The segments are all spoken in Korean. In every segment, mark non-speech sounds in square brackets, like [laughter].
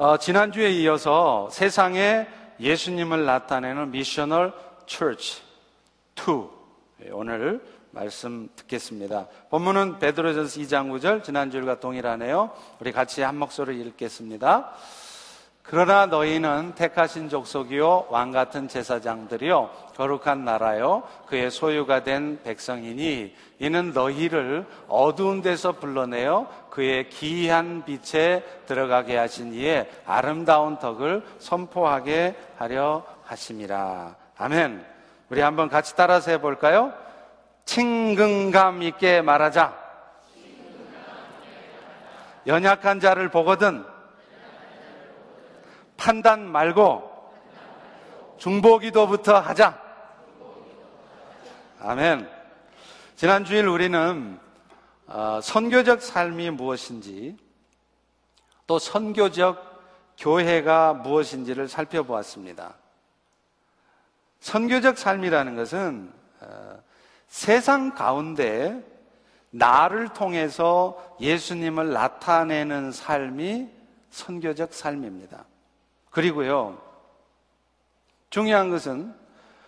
어, 지난주에 이어서 세상에 예수님을 나타내는 missional church 2 오늘 말씀 듣겠습니다. 본문은 베드로전서 2장 9절 지난주일과 동일하네요. 우리 같이 한 목소리 읽겠습니다. 그러나 너희는 택하신 족속이요 왕 같은 제사장들이요 거룩한 나라요 그의 소유가 된 백성이니 이는 너희를 어두운 데서 불러내어 그의 기이한 빛에 들어가게 하신 이의 아름다운 덕을 선포하게 하려 하심이라. 아멘. 우리 한번 같이 따라서 해 볼까요? 친근감 있게 말하자. 연약한 자를 보거든 판단 말고 중보기도부터 하자. 아멘. 지난 주일 우리는 어, 선교적 삶이 무엇인지 또 선교적 교회가 무엇인지를 살펴보았습니다. 선교적 삶이라는 것은 어, 세상 가운데 나를 통해서 예수님을 나타내는 삶이 선교적 삶입니다. 그리고요, 중요한 것은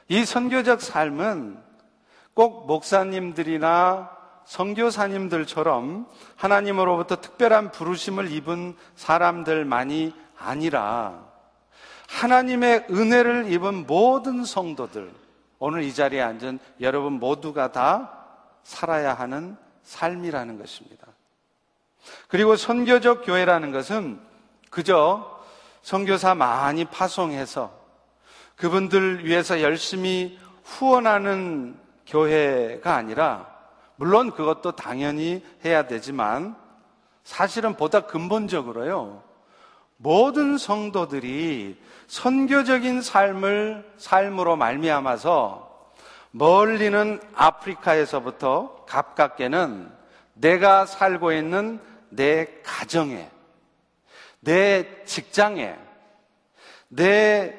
이 선교적 삶은 꼭 목사님들이나 선교사님들처럼 하나님으로부터 특별한 부르심을 입은 사람들만이 아니라 하나님의 은혜를 입은 모든 성도들, 오늘 이 자리에 앉은 여러분 모두가 다 살아야 하는 삶이라는 것입니다. 그리고 선교적 교회라는 것은 그저 선교사 많이 파송해서 그분들 위해서 열심히 후원하는 교회가 아니라 물론 그것도 당연히 해야 되지만 사실은 보다 근본적으로요. 모든 성도들이 선교적인 삶을 삶으로 말미암아서 멀리는 아프리카에서부터 가깝게는 내가 살고 있는 내 가정에 내 직장에, 내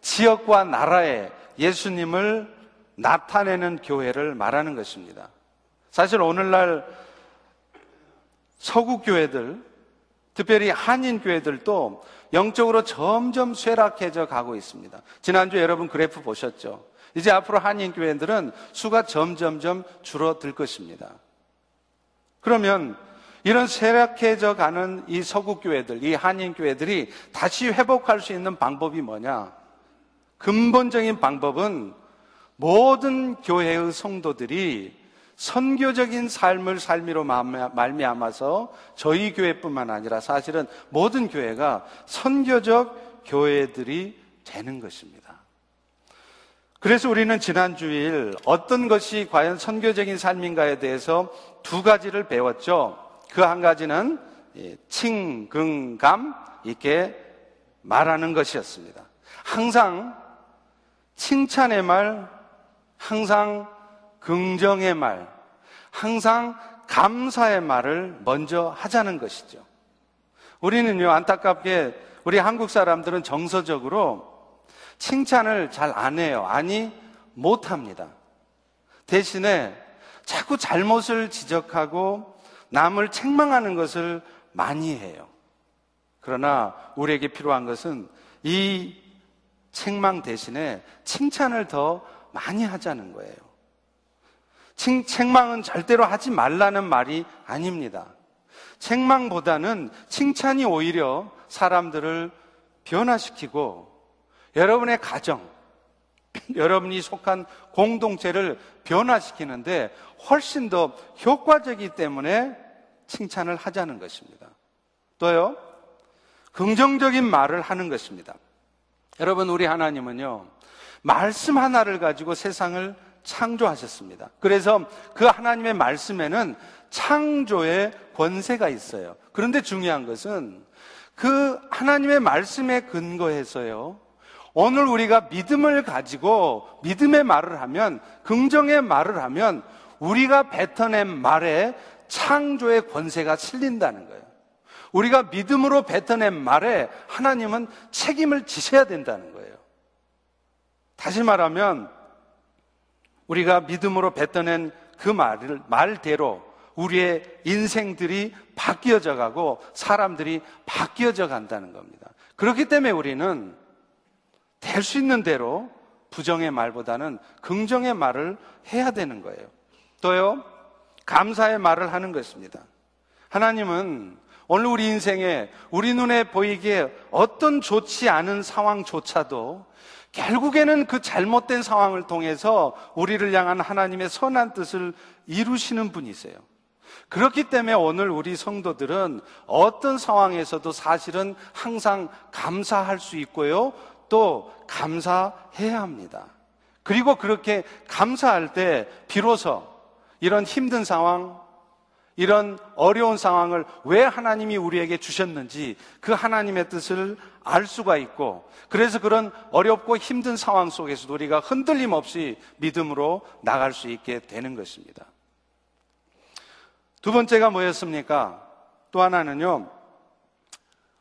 지역과 나라에 예수님을 나타내는 교회를 말하는 것입니다. 사실 오늘날 서구 교회들, 특별히 한인 교회들도 영적으로 점점 쇠락해져 가고 있습니다. 지난주 여러분 그래프 보셨죠? 이제 앞으로 한인 교회들은 수가 점점점 줄어들 것입니다. 그러면 이런 쇠락해져 가는 이 서구 교회들, 이 한인 교회들이 다시 회복할 수 있는 방법이 뭐냐? 근본적인 방법은 모든 교회의 성도들이 선교적인 삶을 삶으로 말미암아서 저희 교회뿐만 아니라 사실은 모든 교회가 선교적 교회들이 되는 것입니다. 그래서 우리는 지난 주일 어떤 것이 과연 선교적인 삶인가에 대해서 두 가지를 배웠죠. 그 한 가지는 칭긍감 있게 말하는 것이었습니다. 항상 칭찬의 말, 항상 긍정의 말, 항상 감사의 말을 먼저 하자는 것이죠. 우리는요, 안타깝게 우리 한국 사람들은 정서적으로 칭찬을 잘 안 해요. 아니, 못 합니다. 대신에 자꾸 잘못을 지적하고 남을 책망하는 것을 많이 해요. 그러나 우리에게 필요한 것은 이 책망 대신에 칭찬을 더 많이 하자는 거예요. 칭, 책망은 절대로 하지 말라는 말이 아닙니다. 책망보다는 칭찬이 오히려 사람들을 변화시키고 여러분의 가정, [clears throat] 여러분이 속한 공동체를 변화시키는데 훨씬 더 효과적이기 때문에 칭찬을 하자는 것입니다. 또요, 긍정적인 말을 하는 것입니다. 여러분, 우리 하나님은요, 말씀 하나를 가지고 세상을 창조하셨습니다. 그래서 그 하나님의 말씀에는 창조의 권세가 있어요. 그런데 중요한 것은 그 하나님의 말씀에 근거해서요, 오늘 우리가 믿음을 가지고 믿음의 말을 하면, 긍정의 말을 하면, 우리가 뱉어낸 말에 창조의 권세가 실린다는 거예요. 우리가 믿음으로 뱉어낸 말에 하나님은 책임을 지셔야 된다는 거예요. 다시 말하면, 우리가 믿음으로 뱉어낸 그 말을, 말대로 우리의 인생들이 바뀌어져 가고 사람들이 바뀌어져 간다는 겁니다. 그렇기 때문에 우리는 될 수 있는 대로 부정의 말보다는 긍정의 말을 해야 되는 거예요. 또요, 감사의 말을 하는 것입니다. 하나님은 오늘 우리 인생에 우리 눈에 보이기에 어떤 좋지 않은 상황조차도 결국에는 그 잘못된 상황을 통해서 우리를 향한 하나님의 선한 뜻을 이루시는 분이세요. 그렇기 때문에 오늘 우리 성도들은 어떤 상황에서도 사실은 항상 감사할 수 있고요. 또 감사해야 합니다. 그리고 그렇게 감사할 때 비로소 이런 힘든 상황, 이런 어려운 상황을 왜 하나님이 우리에게 주셨는지 그 하나님의 뜻을 알 수가 있고 그래서 그런 어렵고 힘든 상황 속에서도 우리가 흔들림 없이 믿음으로 나갈 수 있게 되는 것입니다. 두 번째가 뭐였습니까? 또 하나는요,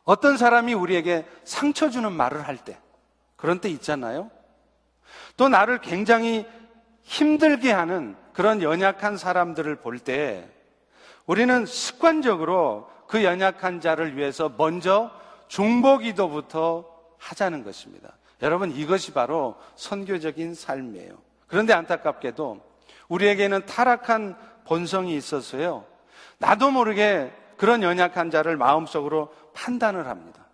어떤 사람이 우리에게 상처 주는 말을 할 때, 그런 때 있잖아요? 또 나를 굉장히 힘들게 하는 그런 연약한 사람들을 볼 때 우리는 습관적으로 그 연약한 자를 위해서 먼저 중보기도부터 하자는 것입니다. 여러분 이것이 바로 선교적인 삶이에요. 그런데 안타깝게도 우리에게는 타락한 본성이 있어서요. 나도 모르게 그런 연약한 자를 마음속으로 판단을 합니다.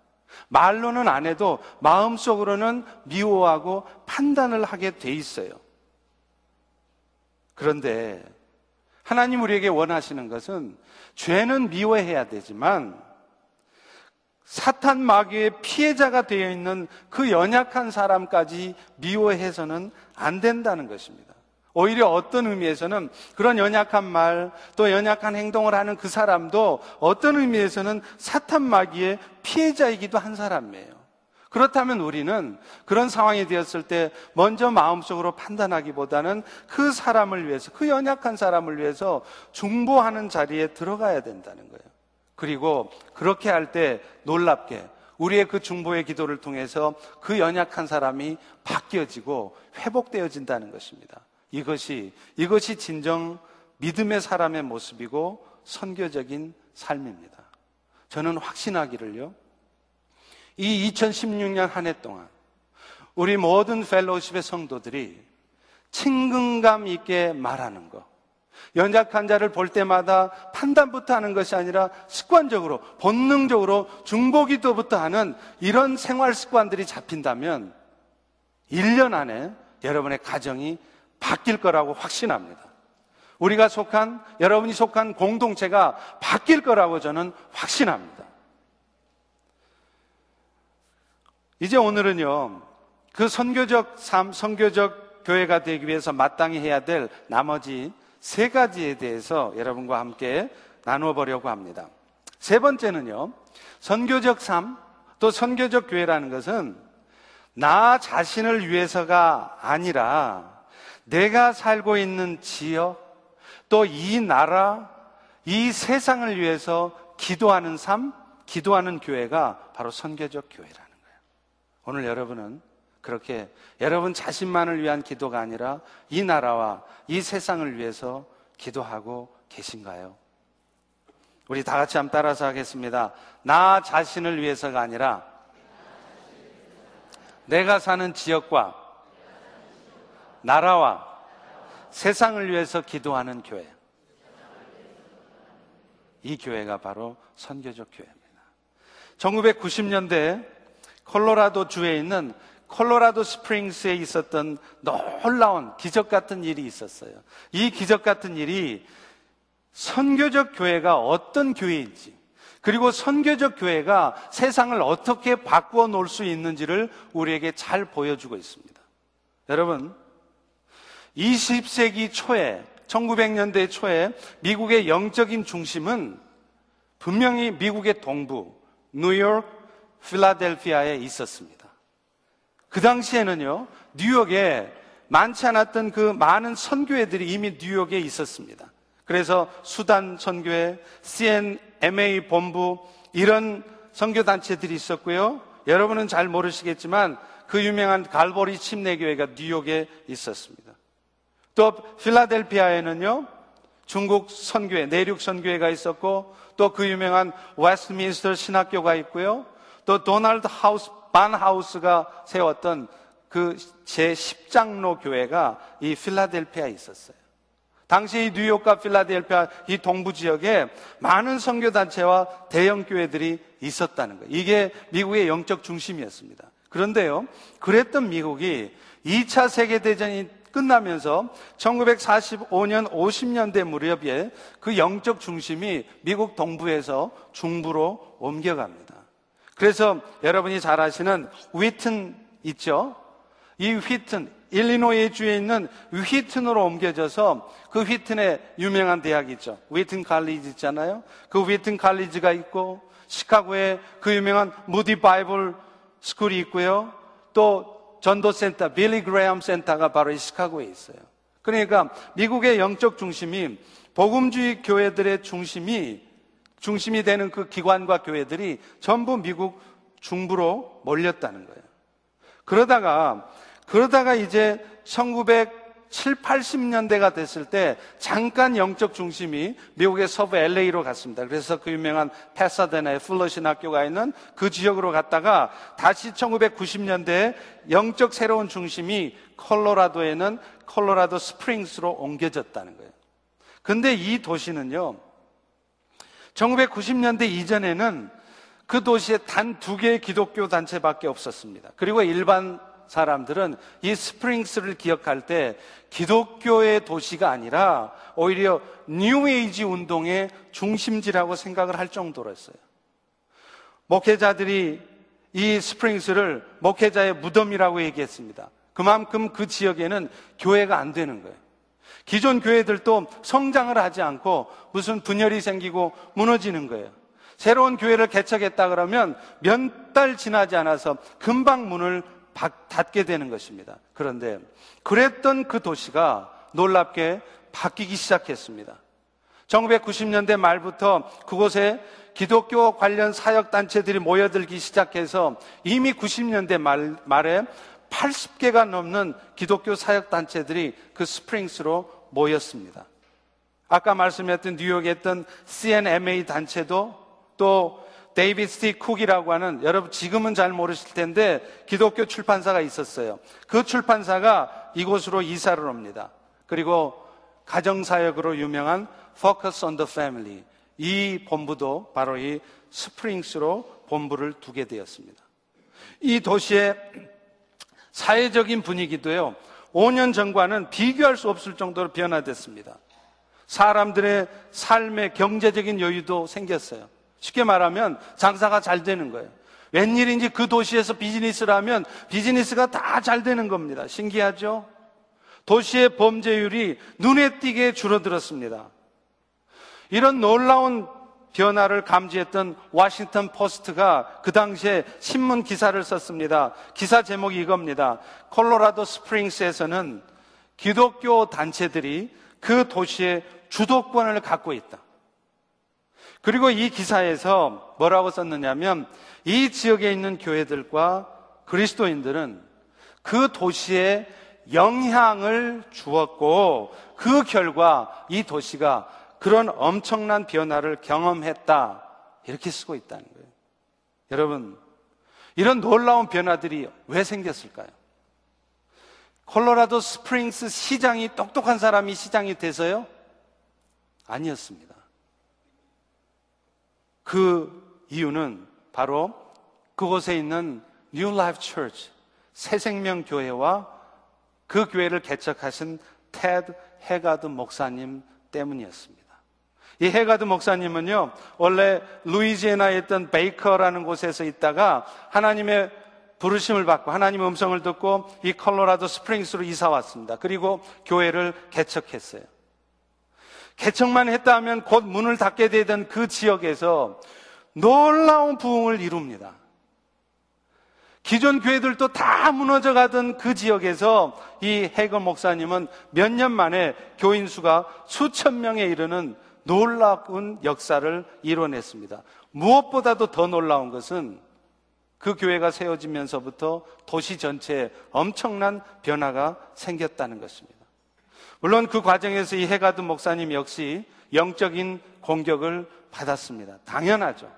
말로는 안 해도 마음속으로는 미워하고 판단을 하게 돼 있어요. 그런데 하나님 우리에게 원하시는 것은 죄는 미워해야 되지만 사탄 마귀의 피해자가 되어 있는 그 연약한 사람까지 미워해서는 안 된다는 것입니다. 오히려 어떤 의미에서는 그런 연약한 말, 또 연약한 행동을 하는 그 사람도 어떤 의미에서는 사탄 마귀의 피해자이기도 한 사람이에요. 그렇다면 우리는 그런 상황이 되었을 때 먼저 마음속으로 판단하기보다는 그 사람을 위해서, 그 연약한 사람을 위해서 중보하는 자리에 들어가야 된다는 거예요. 그리고 그렇게 할 때 놀랍게 우리의 그 중보의 기도를 통해서 그 연약한 사람이 바뀌어지고 회복되어진다는 것입니다. 이것이, 이것이 진정 믿음의 사람의 모습이고 선교적인 삶입니다. 저는 확신하기를요. 이 2016년 한 해 동안 우리 모든 펠로우십의 성도들이 친근감 있게 말하는 것. 연약한 자를 볼 때마다 판단부터 하는 것이 아니라 습관적으로, 본능적으로 중보기도부터 하는 이런 생활 습관들이 잡힌다면 1년 안에 여러분의 가정이 바뀔 거라고 확신합니다. 우리가 속한, 여러분이 속한 공동체가 바뀔 거라고 저는 확신합니다. 이제 오늘은요, 그 선교적 삶, 선교적 교회가 되기 위해서 마땅히 해야 될 나머지 세 가지에 대해서 여러분과 함께 나누어 보려고 합니다. 세 번째는요, 선교적 삶, 또 선교적 교회라는 것은 나 자신을 위해서가 아니라 내가 살고 있는 지역, 또 이 나라, 이 세상을 위해서 기도하는 삶, 기도하는 교회가 바로 선교적 교회라. 오늘 여러분은 그렇게 여러분 자신만을 위한 기도가 아니라 이 나라와 이 세상을 위해서 기도하고 계신가요? 우리 다 같이 한번 따라서 하겠습니다. 나 자신을 위해서가 아니라 내가 사는 지역과 나라와 세상을 위해서 기도하는 교회. 이 교회가 바로 선교적 교회입니다. 1990년대 콜로라도 주에 있는 콜로라도 스프링스에 있었던 놀라운 기적 같은 일이 있었어요. 이 기적 같은 일이 선교적 교회가 어떤 교회인지, 그리고 선교적 교회가 세상을 어떻게 바꾸어 놓을 수 있는지를 우리에게 잘 보여주고 있습니다. 여러분, 20세기 초에, 1900년대 초에 미국의 영적인 중심은 분명히 미국의 동부, 뉴욕, 필라델피아에 있었습니다. 그 당시에는요, 뉴욕에 많지 않았던 그 많은 선교회들이 이미 뉴욕에 있었습니다. 그래서 수단 선교회, C&MA 본부 이런 선교 단체들이 있었고요. 여러분은 잘 모르시겠지만 그 유명한 갈보리 침례교회가 뉴욕에 있었습니다. 또 필라델피아에는요. 중국 선교회, 내륙 선교회가 있었고 또 그 유명한 웨스트민스터 신학교가 있고요. 또 도널드 하우스, 반 하우스가 세웠던 그 제10장로 교회가 이 필라델피아에 있었어요. 당시 이 뉴욕과 필라델피아 이 동부 지역에 많은 선교 단체와 대형 교회들이 있었다는 거예요. 이게 미국의 영적 중심이었습니다. 그런데요, 그랬던 미국이 2차 세계 대전이 끝나면서 1945년 50년대 무렵에 그 영적 중심이 미국 동부에서 중부로 옮겨갑니다. 그래서 여러분이 잘 아시는 휘튼 있죠? 이 휘튼, 일리노이 주에 있는 휘튼으로 옮겨져서 그 휘튼의 유명한 대학이 있죠. 휘튼 칼리지 있잖아요. 그 휘튼 칼리지가 있고 시카고에 그 유명한 무디 바이블 스쿨이 있고요. 또 전도센터, 빌리 그레엄 센터가 바로 이 시카고에 있어요. 그러니까 미국의 영적 중심이 복음주의 교회들의 중심이 중심이 되는 그 기관과 교회들이 전부 미국 중부로 몰렸다는 거예요. 그러다가 그러다가 이제 1907, 80년대가 됐을 때 잠깐 영적 중심이 미국의 서부 LA로 갔습니다. 그래서 그 유명한 패사데나의 플러신 학교가 있는 그 지역으로 갔다가 다시 1990년대에 영적 새로운 중심이 콜로라도에는 콜로라도 스프링스로 옮겨졌다는 거예요. 근데 이 도시는요, 1990년대 이전에는 그 도시에 단 두 개의 기독교 단체밖에 없었습니다. 그리고 일반 사람들은 이 스프링스를 기억할 때 기독교의 도시가 아니라 오히려 뉴에이지 운동의 중심지라고 생각을 할 정도로였어요. 목회자들이 이 스프링스를 목회자의 무덤이라고 얘기했습니다. 그만큼 그 지역에는 교회가 안 되는 거예요. 기존 교회들도 성장을 하지 않고 무슨 분열이 생기고 무너지는 거예요. 새로운 교회를 개척했다 그러면 몇 달 지나지 않아서 금방 문을 닫게 되는 것입니다. 그런데 그랬던 그 도시가 놀랍게 바뀌기 시작했습니다. 1990년대 말부터 그곳에 기독교 관련 사역 단체들이 모여들기 시작해서 이미 90년대 말, 말에 80개가 넘는 기독교 사역 단체들이 그 스프링스로 모였습니다. 아까 말씀했던 뉴욕에 있던 C&MA 단체도 또 데이비드 시 쿡이라고 하는 여러분 지금은 잘 모르실 텐데 기독교 출판사가 있었어요. 그 출판사가 이곳으로 이사를 옵니다. 그리고 가정사역으로 유명한 Focus on the Family 이 본부도 바로 이 스프링스로 본부를 두게 되었습니다. 이 도시의 사회적인 분위기도요. 5년 전과는 비교할 수 없을 정도로 변화됐습니다. 사람들의 삶의 경제적인 여유도 생겼어요. 쉽게 말하면 장사가 잘 되는 거예요. 웬일인지 그 도시에서 비즈니스를 하면 비즈니스가 다 잘 되는 겁니다. 신기하죠? 도시의 범죄율이 눈에 띄게 줄어들었습니다. 이런 놀라운 변화를 감지했던 워싱턴 포스트가 그 당시에 신문 기사를 썼습니다. 기사 제목이 이겁니다. 콜로라도 스프링스에서는 기독교 단체들이 그 도시의 주도권을 갖고 있다. 그리고 이 기사에서 뭐라고 썼느냐면 이 지역에 있는 교회들과 그리스도인들은 그 도시에 영향을 주었고 그 결과 이 도시가 그런 엄청난 변화를 경험했다. 이렇게 쓰고 있다는 거예요. 여러분, 이런 놀라운 변화들이 왜 생겼을까요? 콜로라도 스프링스 시장이 똑똑한 사람이 시장이 돼서요? 아니었습니다. 그 이유는 바로 그곳에 있는 New Life Church, 새생명 교회와 그 교회를 개척하신 테드 해가드 목사님 때문이었습니다. 이 해가드 목사님은요, 원래 루이지애나에 있던 베이커라는 곳에서 있다가 하나님의 부르심을 받고 하나님의 음성을 듣고 이 컬로라도 스프링스로 이사 왔습니다. 그리고 교회를 개척했어요. 개척만 했다 하면 곧 문을 닫게 되던 그 지역에서 놀라운 부흥을 이룹니다. 기존 교회들도 다 무너져 가던 그 지역에서 이 해거 목사님은 몇 년 만에 교인 수가 수천 명에 이르는 놀라운 역사를 이뤄냈습니다. 무엇보다도 더 놀라운 것은 그 교회가 세워지면서부터 도시 전체에 엄청난 변화가 생겼다는 것입니다. 물론 그 과정에서 이 해가드 목사님 역시 영적인 공격을 받았습니다. 당연하죠.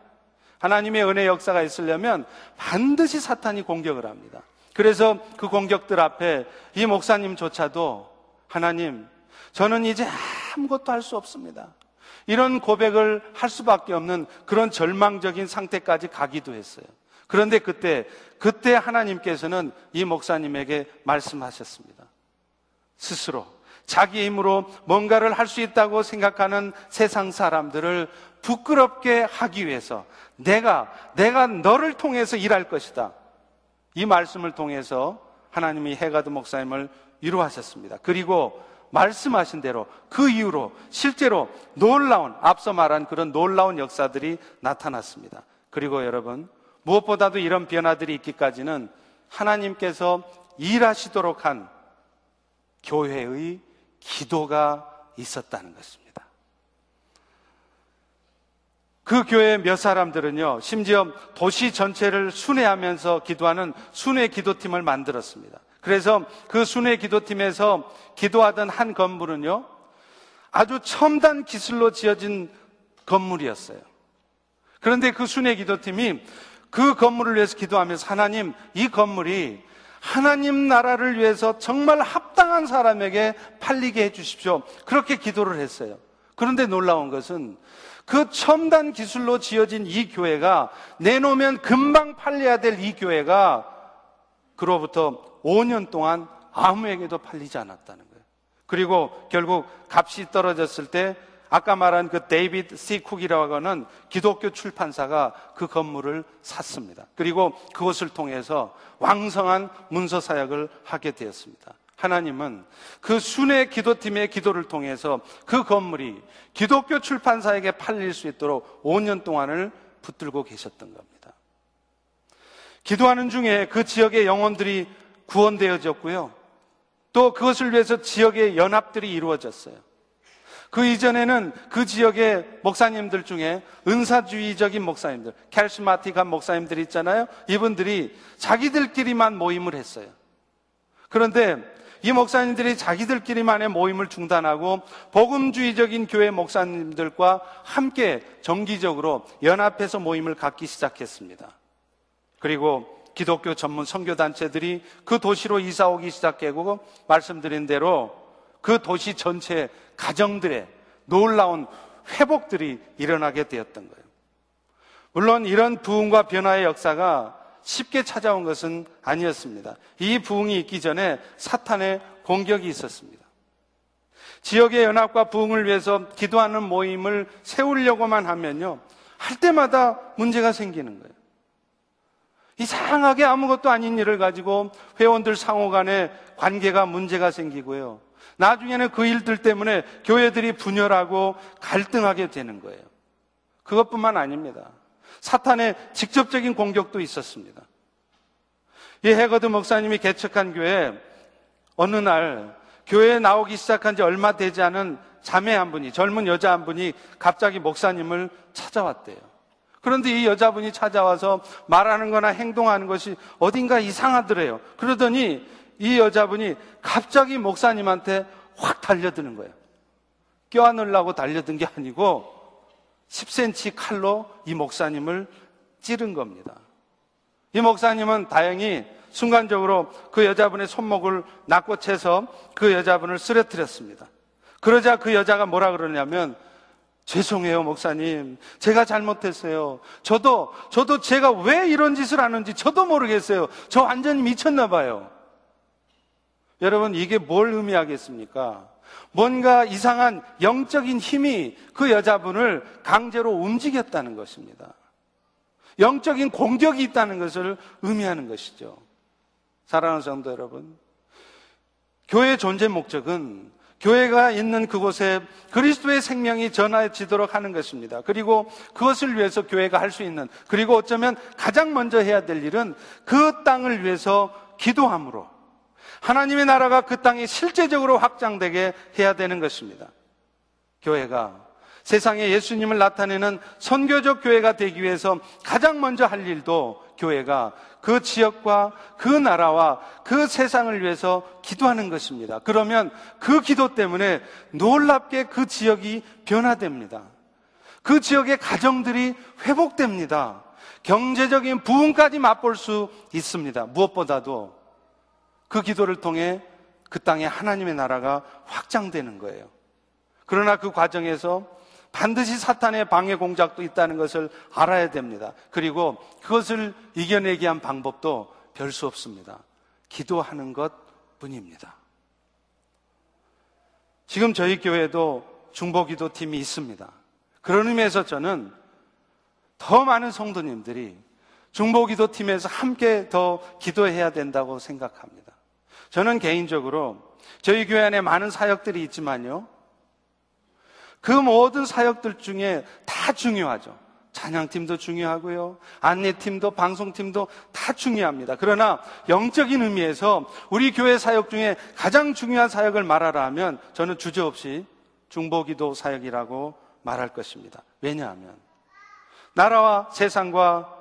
하나님의 은혜 역사가 있으려면 반드시 사탄이 공격을 합니다. 그래서 그 공격들 앞에 이 목사님조차도 하나님, 저는 이제 아무것도 할 수 없습니다. 이런 고백을 할 수밖에 없는 그런 절망적인 상태까지 가기도 했어요. 그런데 그때, 그때 하나님께서는 이 목사님에게 말씀하셨습니다. 스스로 자기 힘으로 뭔가를 할 수 있다고 생각하는 세상 사람들을 부끄럽게 하기 위해서 내가, 내가 너를 통해서 일할 것이다. 이 말씀을 통해서 하나님이 해가드 목사님을 위로하셨습니다. 그리고 말씀하신 대로 그 이후로 실제로 놀라운, 앞서 말한 그런 놀라운 역사들이 나타났습니다. 그리고 여러분, 무엇보다도 이런 변화들이 있기까지는 하나님께서 일하시도록 한 교회의 기도가 있었다는 것입니다. 그 교회 몇 사람들은요, 심지어 도시 전체를 순회하면서 기도하는 순회 기도팀을 만들었습니다. 그래서 그 순회 기도팀에서 기도하던 한 건물은요, 아주 첨단 기술로 지어진 건물이었어요. 그런데 그 순회 기도팀이 그 건물을 위해서 기도하면서 하나님, 이 건물이 하나님 나라를 위해서 정말 합당한 사람에게 팔리게 해 주십시오. 그렇게 기도를 했어요. 그런데 놀라운 것은 그 첨단 기술로 지어진 이 교회가 내놓으면 금방 팔려야 될 이 교회가 그로부터 5년 동안 아무에게도 팔리지 않았다는 거예요. 그리고 결국 값이 떨어졌을 때 아까 말한 그 데이비드 시 쿡이라고 하는 기독교 출판사가 그 건물을 샀습니다. 그리고 그것을 통해서 왕성한 문서 사역을 하게 되었습니다. 하나님은 그 순회 기도팀의 기도를 통해서 그 건물이 기독교 출판사에게 팔릴 수 있도록 5년 동안을 붙들고 계셨던 겁니다. 기도하는 중에 그 지역의 영혼들이 구원되어졌고요. 또 그것을 위해서 지역의 연합들이 이루어졌어요. 그 이전에는 그 지역의 목사님들 중에 은사주의적인 목사님들, 캐리스마틱한 목사님들 있잖아요. 이분들이 자기들끼리만 모임을 했어요. 그런데 이 목사님들이 자기들끼리만의 모임을 중단하고 복음주의적인 교회 목사님들과 함께 정기적으로 연합해서 모임을 갖기 시작했습니다. 그리고 기독교 전문 선교단체들이 그 도시로 이사 오기 시작하고 말씀드린 대로 그 도시 전체 가정들의 놀라운 회복들이 일어나게 되었던 거예요. 물론 이런 부흥과 변화의 역사가 쉽게 찾아온 것은 아니었습니다. 이 부흥이 있기 전에 사탄의 공격이 있었습니다. 지역의 연합과 부흥을 위해서 기도하는 모임을 세우려고만 하면요. 할 때마다 문제가 생기는 거예요. 이상하게 아무것도 아닌 일을 가지고 회원들 상호 간에 관계가 문제가 생기고요. 나중에는 그 일들 때문에 교회들이 분열하고 갈등하게 되는 거예요. 그것뿐만 아닙니다. 사탄의 직접적인 공격도 있었습니다. 이 해거드 목사님이 개척한 교회 어느 날 교회에 나오기 시작한 지 얼마 되지 않은 자매 한 분이 젊은 여자 한 분이 갑자기 목사님을 찾아왔대요. 그런데 이 여자분이 찾아와서 말하는 거나 행동하는 것이 어딘가 이상하더래요. 그러더니 이 여자분이 갑자기 목사님한테 확 달려드는 거예요. 껴안으려고 달려든 게 아니고 10cm 칼로 이 목사님을 찌른 겁니다. 이 목사님은 다행히 순간적으로 그 여자분의 손목을 낚고 채서 그 여자분을 쓰러뜨렸습니다. 그러자 그 여자가 뭐라 그러냐면 죄송해요, 목사님. 제가 잘못했어요. 저도, 저도 제가 왜 이런 짓을 하는지 저도 모르겠어요. 저 완전히 미쳤나 봐요. 여러분, 이게 뭘 의미하겠습니까? 뭔가 이상한 영적인 힘이 그 여자분을 강제로 움직였다는 것입니다. 영적인 공격이 있다는 것을 의미하는 것이죠. 사랑하는 성도 여러분. 교회의 존재 목적은 교회가 있는 그곳에 그리스도의 생명이 전해지도록 하는 것입니다. 그리고 그것을 위해서 교회가 할 수 있는, 그리고 어쩌면 가장 먼저 해야 될 일은 그 땅을 위해서 기도함으로 하나님의 나라가 그 땅에 실제적으로 확장되게 해야 되는 것입니다. 교회가 세상에 예수님을 나타내는 선교적 교회가 되기 위해서 가장 먼저 할 일도 교회가 그 지역과 그 나라와 그 세상을 위해서 기도하는 것입니다. 그러면 그 기도 때문에 놀랍게 그 지역이 변화됩니다. 그 지역의 가정들이 회복됩니다. 경제적인 부흥까지 맛볼 수 있습니다. 무엇보다도 그 기도를 통해 그 땅에 하나님의 나라가 확장되는 거예요. 그러나 그 과정에서 반드시 사탄의 방해 공작도 있다는 것을 알아야 됩니다. 그리고 그것을 이겨내기 위한 방법도 별 수 없습니다. 기도하는 것 뿐입니다. 지금 저희 교회도 중보기도 팀이 있습니다. 그런 의미에서 저는 더 많은 성도님들이 중보기도 팀에서 함께 더 기도해야 된다고 생각합니다. 저는 개인적으로 저희 교회 안에 많은 사역들이 있지만요. 그 모든 사역들 중에 다 중요하죠. 찬양팀도 중요하고요. 안내팀도 방송팀도 다 중요합니다. 그러나 영적인 의미에서 우리 교회 사역 중에 가장 중요한 사역을 말하라 하면 저는 주저없이 중보기도 사역이라고 말할 것입니다. 왜냐하면 나라와 세상과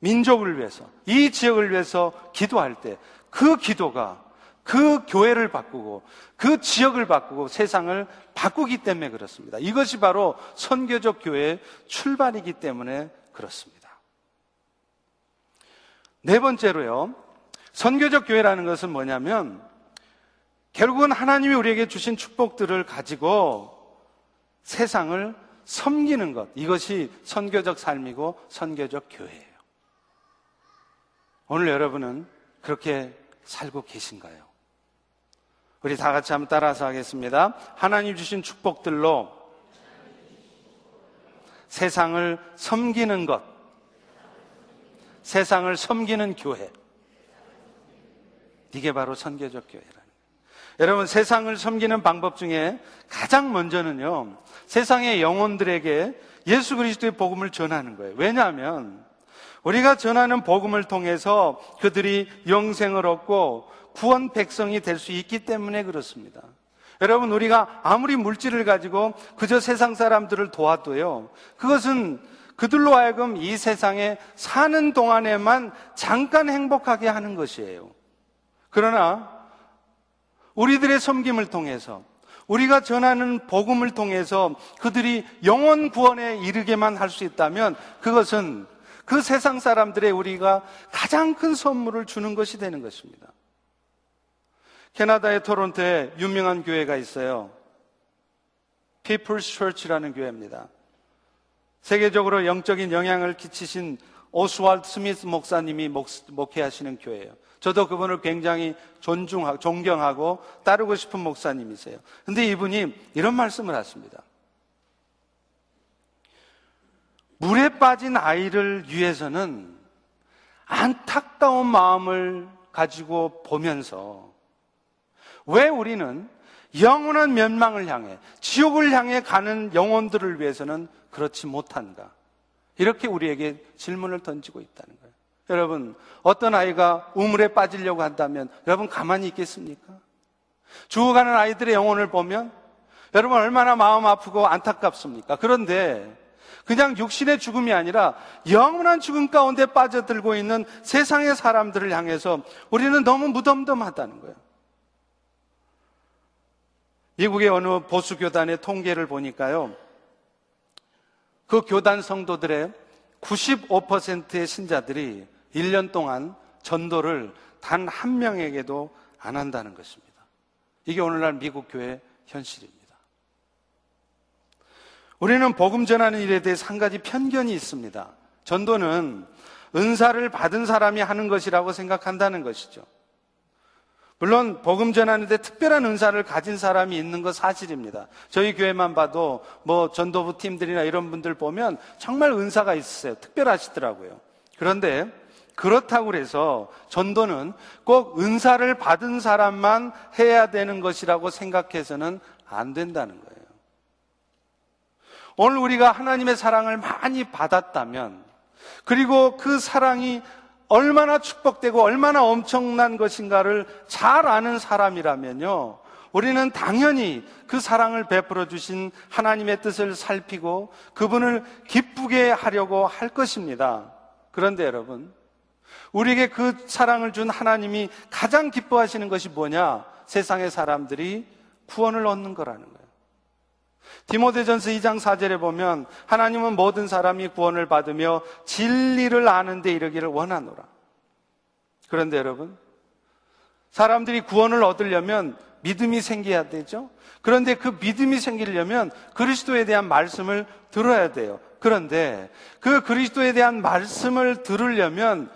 민족을 위해서 이 지역을 위해서 기도할 때 그 기도가 그 교회를 바꾸고 그 지역을 바꾸고 세상을 바꾸기 때문에 그렇습니다. 이것이 바로 선교적 교회의 출발이기 때문에 그렇습니다. 네 번째로요. 선교적 교회라는 것은 뭐냐면 결국은 하나님이 우리에게 주신 축복들을 가지고 세상을 섬기는 것. 이것이 선교적 삶이고 선교적 교회예요. 오늘 여러분은 그렇게 살고 계신가요? 우리 다 같이 한번 따라서 하겠습니다. 하나님 주신 축복들로 세상을 섬기는 것. 세상을 섬기는 교회. 이게 바로 선교적 교회라는 거예요. 여러분, 세상을 섬기는 방법 중에 가장 먼저는요, 세상의 영혼들에게 예수 그리스도의 복음을 전하는 거예요. 왜냐하면, 우리가 전하는 복음을 통해서 그들이 영생을 얻고 구원 백성이 될 수 있기 때문에 그렇습니다. 여러분, 우리가 아무리 물질을 가지고 그저 세상 사람들을 도와도요, 그것은 그들로 하여금 이 세상에 사는 동안에만 잠깐 행복하게 하는 것이에요. 그러나 우리들의 섬김을 통해서 우리가 전하는 복음을 통해서 그들이 영원 구원에 이르게만 할 수 있다면 그것은 그 세상 사람들의 우리가 가장 큰 선물을 주는 것이 되는 것입니다. 캐나다의 토론토에 유명한 교회가 있어요. People's Church라는 교회입니다. 세계적으로 영적인 영향을 끼치신 오스왈드 스미스 목사님이 목, 목회하시는 교회예요. 저도 그분을 굉장히 존중하고 존경하고 따르고 싶은 목사님이세요. 근데 이분이 이런 말씀을 하십니다. 물에 빠진 아이를 위해서는 안타까운 마음을 가지고 보면서 왜 우리는 영원한 멸망을 향해 지옥을 향해 가는 영혼들을 위해서는 그렇지 못한가? 이렇게 우리에게 질문을 던지고 있다는 거예요. 여러분, 어떤 아이가 우물에 빠지려고 한다면 여러분 가만히 있겠습니까? 죽어가는 아이들의 영혼을 보면 여러분 얼마나 마음 아프고 안타깝습니까? 그런데 그냥 육신의 죽음이 아니라 영원한 죽음 가운데 빠져들고 있는 세상의 사람들을 향해서 우리는 너무 무덤덤하다는 거예요. 미국의 어느 보수 교단의 통계를 보니까요. 그 교단 성도들의 95%의 신자들이 1년 동안 전도를 단 한 명에게도 안 한다는 것입니다. 이게 오늘날 미국 교회 현실입니다. 우리는 복음 전하는 일에 대해서 한 가지 편견이 있습니다. 전도는 은사를 받은 사람이 하는 것이라고 생각한다는 것이죠. 물론 복음 전하는데 특별한 은사를 가진 사람이 있는 것 사실입니다. 저희 교회만 봐도 뭐 전도부 팀들이나 이런 분들 보면 정말 은사가 있으세요. 특별하시더라고요. 그런데 그렇다고 해서 전도는 꼭 은사를 받은 사람만 해야 되는 것이라고 생각해서는 안 된다는 거예요. 오늘 우리가 하나님의 사랑을 많이 받았다면 그리고 그 사랑이 얼마나 축복되고 얼마나 엄청난 것인가를 잘 아는 사람이라면요. 우리는 당연히 그 사랑을 베풀어 주신 하나님의 뜻을 살피고 그분을 기쁘게 하려고 할 것입니다. 그런데 여러분, 우리에게 그 사랑을 준 하나님이 가장 기뻐하시는 것이 뭐냐? 세상의 사람들이 구원을 얻는 거라는 거예요. 디모데전서 2장 4절에 보면 하나님은 모든 사람이 구원을 받으며 진리를 아는 데 이르기를 원하노라. 그런데 여러분, 사람들이 구원을 얻으려면 믿음이 생겨야 되죠? 그런데 그 믿음이 생기려면 그리스도에 대한 말씀을 들어야 돼요. 그런데 그 그리스도에 대한 말씀을 들으려면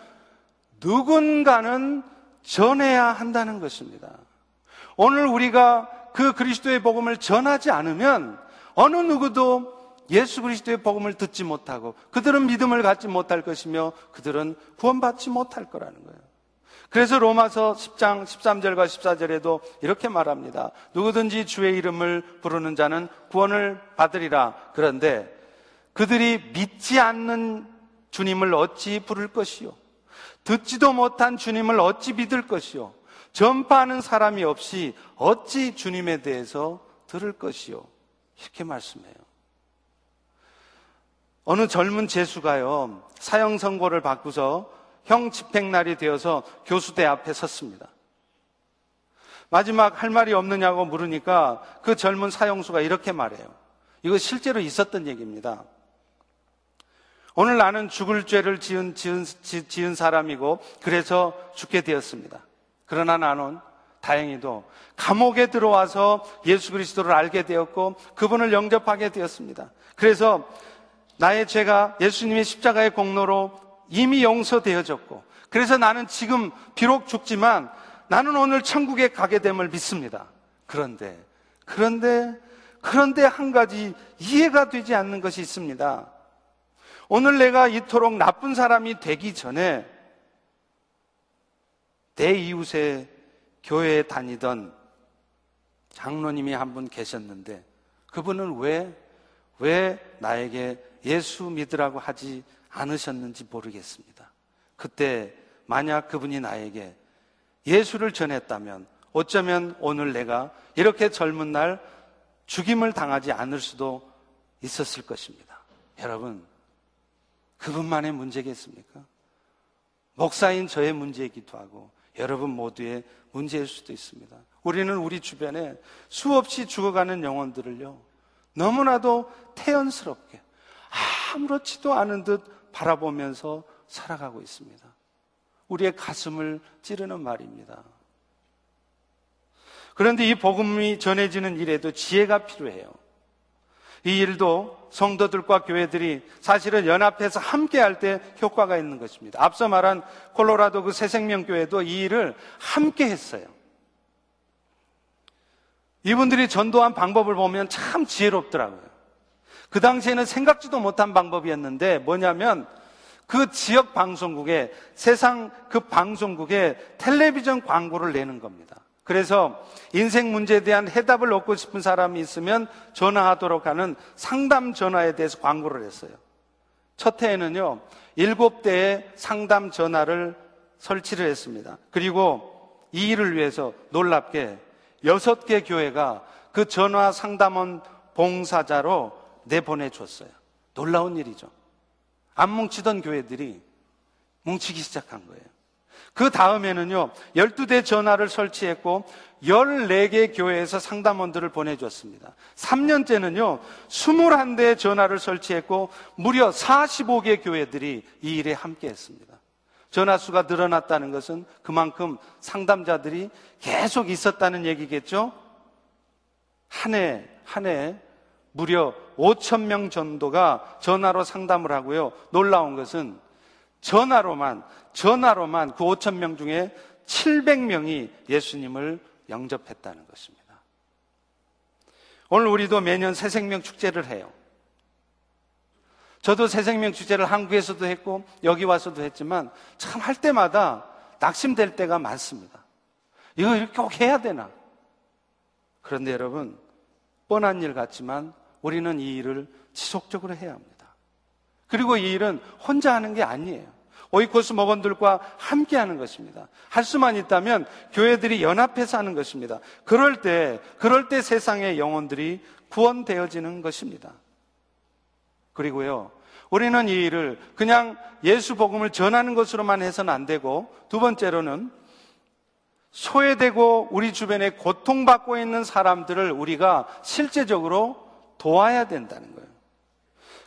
누군가는 전해야 한다는 것입니다. 오늘 우리가 그 그리스도의 복음을 전하지 않으면 어느 누구도 예수 그리스도의 복음을 듣지 못하고 그들은 믿음을 갖지 못할 것이며 그들은 구원받지 못할 거라는 거예요. 그래서 로마서 10장 13절과 14절에도 이렇게 말합니다. 누구든지 주의 이름을 부르는 자는 구원을 받으리라. 그런데 그들이 믿지 않는 주님을 어찌 부를 것이요? 듣지도 못한 주님을 어찌 믿을 것이요? 전파하는 사람이 없이 어찌 주님에 대해서 들을 것이요? 이렇게 말씀해요. 어느 젊은 재수가요, 사형 선고를 받고서 형 집행날이 되어서 교수대 앞에 섰습니다. 마지막 할 말이 없느냐고 물으니까 그 젊은 사형수가 이렇게 말해요. 이거 실제로 있었던 얘기입니다. 오늘 나는 죽을 죄를 지은, 지은, 지은 사람이고 그래서 죽게 되었습니다. 그러나 나는 다행히도 감옥에 들어와서 예수 그리스도를 알게 되었고 그분을 영접하게 되었습니다. 그래서 나의 죄가 예수님의 십자가의 공로로 이미 용서되어졌고 그래서 나는 지금 비록 죽지만 나는 오늘 천국에 가게 됨을 믿습니다. 그런데 그런데 그런데 한 가지 이해가 되지 않는 것이 있습니다. 오늘 내가 이토록 나쁜 사람이 되기 전에 내 이웃의 교회에 다니던 장로님이 한 분 계셨는데 그분은 왜, 왜 나에게 예수 믿으라고 하지 않으셨는지 모르겠습니다. 그때 만약 그분이 나에게 예수를 전했다면 어쩌면 오늘 내가 이렇게 젊은 날 죽임을 당하지 않을 수도 있었을 것입니다. 여러분, 그분만의 문제겠습니까? 목사인 저의 문제이기도 하고 여러분 모두의 문제일 수도 있습니다. 우리는 우리 주변에 수없이 죽어가는 영혼들을요, 너무나도 태연스럽게 아무렇지도 않은 듯 바라보면서 살아가고 있습니다. 우리의 가슴을 찌르는 말입니다. 그런데 이 복음이 전해지는 일에도 지혜가 필요해요. 이 일도 성도들과 교회들이 사실은 연합해서 함께 할 때 효과가 있는 것입니다. 앞서 말한 콜로라도 그 새생명교회도 이 일을 함께 했어요. 이분들이 전도한 방법을 보면 참 지혜롭더라고요. 그 당시에는 생각지도 못한 방법이었는데 뭐냐면 그 지역 방송국에 세상 그 방송국에 텔레비전 광고를 내는 겁니다. 그래서 인생 문제에 대한 해답을 얻고 싶은 사람이 있으면 전화하도록 하는 상담 전화에 대해서 광고를 했어요. 첫 해에는요, 일곱 대의 상담 전화를 설치를 했습니다. 그리고 이 일을 위해서 놀랍게 여섯 개 교회가 그 전화 상담원 봉사자로 내보내줬어요. 놀라운 일이죠. 안 뭉치던 교회들이 뭉치기 시작한 거예요. 그 다음에는요, 12대 전화를 설치했고, 14개 교회에서 상담원들을 보내줬습니다. 3년째는요, 21대 전화를 설치했고, 무려 45개 교회들이 이 일에 함께 했습니다. 전화수가 늘어났다는 것은 그만큼 상담자들이 계속 있었다는 얘기겠죠? 한 해, 한 해, 무려 5천 명 정도가 전화로 상담을 하고요. 놀라운 것은 전화로만 전화로만 그 5천 명 중에 700명이 예수님을 영접했다는 것입니다. 오늘 우리도 매년 새 생명 축제를 해요. 저도 새 생명 축제를 한국에서도 했고 여기 와서도 했지만 참 할 때마다 낙심될 때가 많습니다. 이거 이렇게 꼭 해야 되나? 그런데 여러분 뻔한 일 같지만 우리는 이 일을 지속적으로 해야 합니다. 그리고 이 일은 혼자 하는 게 아니에요. 오이코스 목원들과 함께 하는 것입니다. 할 수만 있다면 교회들이 연합해서 하는 것입니다. 그럴 때, 그럴 때 세상의 영혼들이 구원되어지는 것입니다. 그리고요, 우리는 이 일을 그냥 예수 복음을 전하는 것으로만 해서는 안 되고 두 번째로는 소외되고 우리 주변에 고통받고 있는 사람들을 우리가 실제적으로 도와야 된다는 거예요.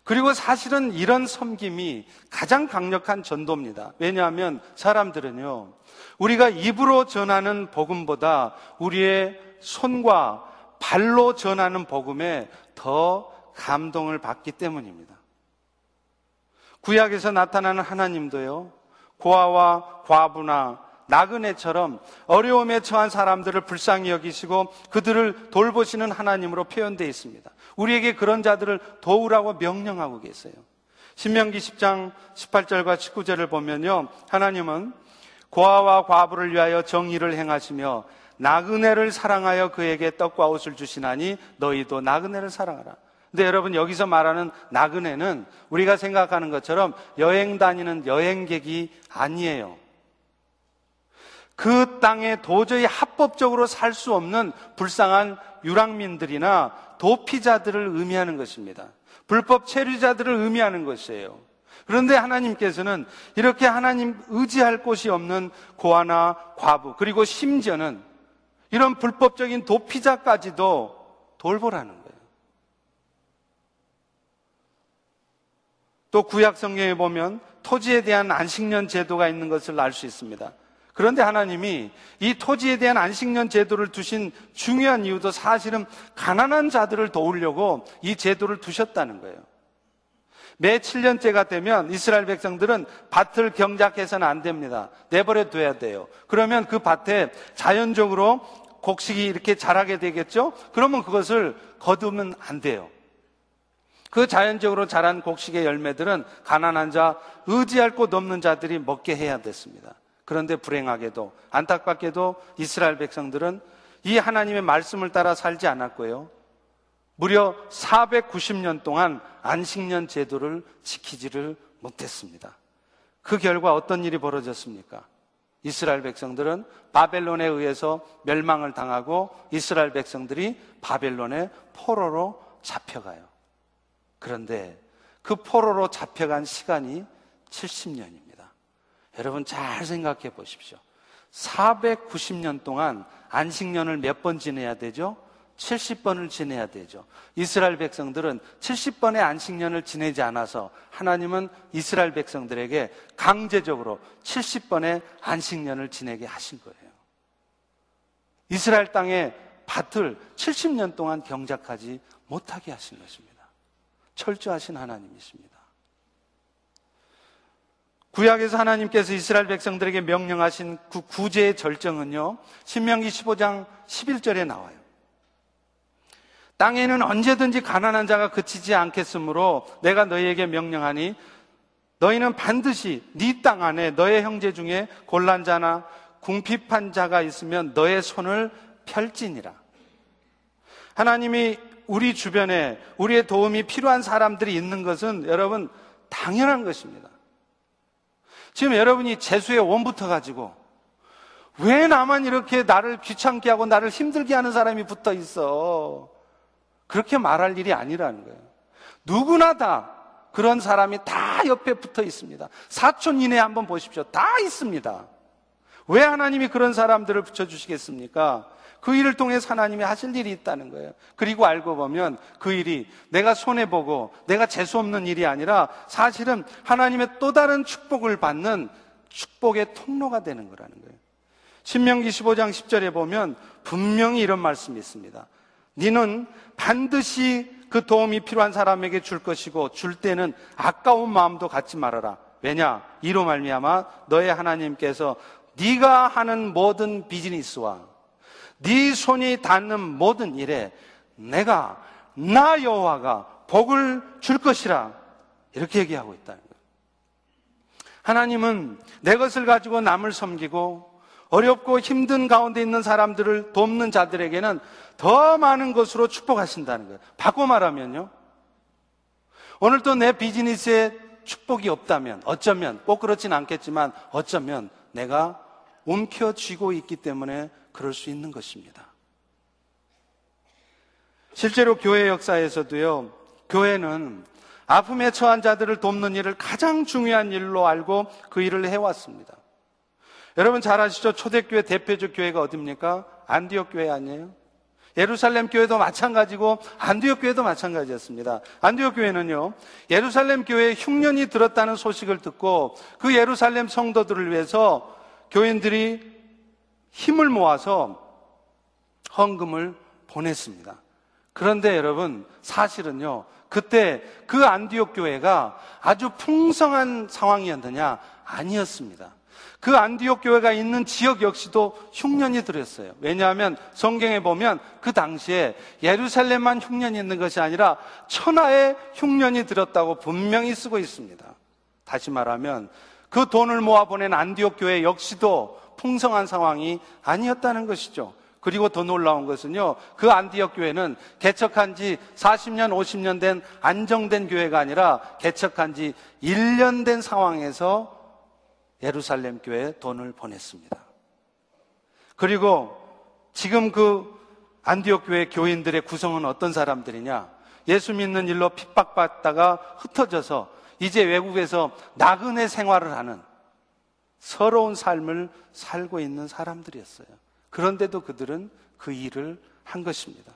그리고 사실은 이런 섬김이 가장 강력한 전도입니다. 왜냐하면 사람들은요, 우리가 입으로 전하는 복음보다 우리의 손과 발로 전하는 복음에 더 감동을 받기 때문입니다. 구약에서 나타나는 하나님도요, 고아와 과부나 나그네처럼 어려움에 처한 사람들을 불쌍히 여기시고 그들을 돌보시는 하나님으로 표현되어 있습니다. 우리에게 그런 자들을 도우라고 명령하고 계세요. 신명기 10장 18절과 19절을 보면요. 하나님은 고아와 과부를 위하여 정의를 행하시며 나그네를 사랑하여 그에게 떡과 옷을 주시나니 너희도 나그네를 사랑하라. 근데 여러분 여기서 말하는 나그네는 우리가 생각하는 것처럼 여행 다니는 여행객이 아니에요. 그 땅에 도저히 합법적으로 살 수 없는 불쌍한 유랑민들이나 도피자들을 의미하는 것입니다. 불법 체류자들을 의미하는 것이에요. 그런데 하나님께서는 이렇게 하나님 의지할 곳이 없는 고아나 과부, 그리고 심지어는 이런 불법적인 도피자까지도 돌보라는 거예요. 또 구약 성경에 보면 토지에 대한 안식년 제도가 있는 것을 알 수 있습니다. 그런데 하나님이 이 토지에 대한 안식년 제도를 두신 중요한 이유도 사실은 가난한 자들을 도우려고 이 제도를 두셨다는 거예요. 매 7년째가 되면 이스라엘 백성들은 밭을 경작해서는 안 됩니다. 내버려 둬야 돼요. 그러면 그 밭에 자연적으로 곡식이 이렇게 자라게 되겠죠? 그러면 그것을 거두면 안 돼요. 그 자연적으로 자란 곡식의 열매들은 가난한 자, 의지할 곳 없는 자들이 먹게 해야 됐습니다. 그런데 불행하게도 안타깝게도 이스라엘 백성들은 이 하나님의 말씀을 따라 살지 않았고요. 무려 490년 동안 안식년 제도를 지키지를 못했습니다. 그 결과 어떤 일이 벌어졌습니까? 이스라엘 백성들은 바벨론에 의해서 멸망을 당하고 이스라엘 백성들이 바벨론의 포로로 잡혀가요. 그런데 그 포로로 잡혀간 시간이 70년입니다. 여러분 잘 생각해 보십시오. 490년 동안 안식년을 몇 번 지내야 되죠? 70번을 지내야 되죠. 이스라엘 백성들은 70번의 안식년을 지내지 않아서 하나님은 이스라엘 백성들에게 강제적으로 70번의 안식년을 지내게 하신 거예요. 이스라엘 땅의 밭을 70년 동안 경작하지 못하게 하신 것입니다. 철저하신 하나님이십니다. 구약에서 하나님께서 이스라엘 백성들에게 명령하신 그 구제의 절정은요, 신명기 15장 11절에 나와요. 땅에는 언제든지 가난한 자가 그치지 않겠으므로 내가 너희에게 명령하니 너희는 반드시 네 땅 안에 너의 형제 중에 곤란 자나 궁핍한 자가 있으면 너의 손을 펼지니라. 하나님이 우리 주변에 우리의 도움이 필요한 사람들이 있는 것은 여러분 당연한 것입니다. 지금 여러분이 재수의 원부터 가지고 왜 나만 이렇게 나를 귀찮게 하고 나를 힘들게 하는 사람이 붙어 있어? 그렇게 말할 일이 아니라는 거예요. 누구나 다 그런 사람이 다 옆에 붙어 있습니다. 사촌 이내 한번 보십시오. 다 있습니다. 왜 하나님이 그런 사람들을 붙여주시겠습니까? 그 일을 통해 하나님이 하실 일이 있다는 거예요. 그리고 알고 보면 그 일이 내가 손해보고 내가 재수없는 일이 아니라 사실은 하나님의 또 다른 축복을 받는 축복의 통로가 되는 거라는 거예요. 신명기 15장 10절에 보면 분명히 이런 말씀이 있습니다. 니는 반드시 그 도움이 필요한 사람에게 줄 것이고 줄 때는 아까운 마음도 갖지 말아라. 왜냐? 이로 말미암아 너의 하나님께서 네가 하는 모든 비즈니스와 네 손이 닿는 모든 일에 내가 나 여호와가 복을 줄 것이라 이렇게 얘기하고 있다는 거예요. 하나님은 내 것을 가지고 남을 섬기고 어렵고 힘든 가운데 있는 사람들을 돕는 자들에게는 더 많은 것으로 축복하신다는 거예요. 바꿔 말하면요. 오늘도 내 비즈니스에 축복이 없다면 어쩌면 꼭 그렇진 않겠지만 어쩌면 내가 움켜쥐고 있기 때문에 그럴 수 있는 것입니다. 실제로 교회 역사에서도요, 교회는 아픔에 처한 자들을 돕는 일을 가장 중요한 일로 알고 그 일을 해왔습니다. 여러분 잘 아시죠? 초대교회 대표적 교회가 어딥니까? 안디옥 교회 아니에요? 예루살렘 교회도 마찬가지고 안디옥 교회도 마찬가지였습니다. 안디옥 교회는요. 예루살렘 교회에 흉년이 들었다는 소식을 듣고 그 예루살렘 성도들을 위해서 교인들이 힘을 모아서 헌금을 보냈습니다. 그런데 여러분 사실은요. 그때 그 안디옥 교회가 아주 풍성한 상황이었느냐? 아니었습니다. 그 안디옥 교회가 있는 지역 역시도 흉년이 들었어요. 왜냐하면 성경에 보면 그 당시에 예루살렘만 흉년이 있는 것이 아니라 천하에 흉년이 들었다고 분명히 쓰고 있습니다. 다시 말하면 그 돈을 모아 보낸 안디옥 교회 역시도 풍성한 상황이 아니었다는 것이죠. 그리고 더 놀라운 것은요, 그 안디옥 교회는 개척한 지 40년, 50년 된 안정된 교회가 아니라 개척한 지 1년 된 상황에서 예루살렘 교회에 돈을 보냈습니다. 그리고 지금 그 안디옥 교회 교인들의 구성은 어떤 사람들이냐? 예수 믿는 일로 핍박받다가 흩어져서 이제 외국에서 나그네 생활을 하는 서러운 삶을 살고 있는 사람들이었어요. 그런데도 그들은 그 일을 한 것입니다.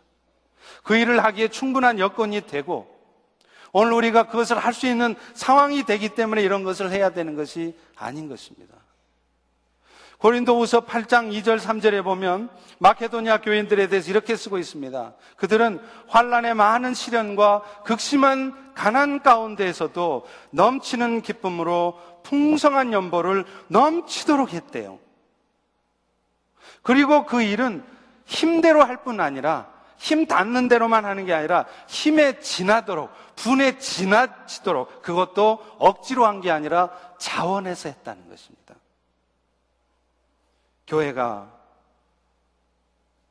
그 일을 하기에 충분한 여건이 되고 오늘 우리가 그것을 할 수 있는 상황이 되기 때문에 이런 것을 해야 되는 것이 아닌 것입니다. 고린도후서 8장 2절 3절에 보면 마케도니아 교인들에 대해서 이렇게 쓰고 있습니다. 그들은 환란의 많은 시련과 극심한 가난 가운데에서도 넘치는 기쁨으로 풍성한 연보를 넘치도록 했대요. 그리고 그 일은 힘대로 할 뿐 아니라 힘 닿는 대로만 하는 게 아니라 힘에 지나도록 분에 지나치도록 그것도 억지로 한 게 아니라 자원해서 했다는 것입니다. 교회가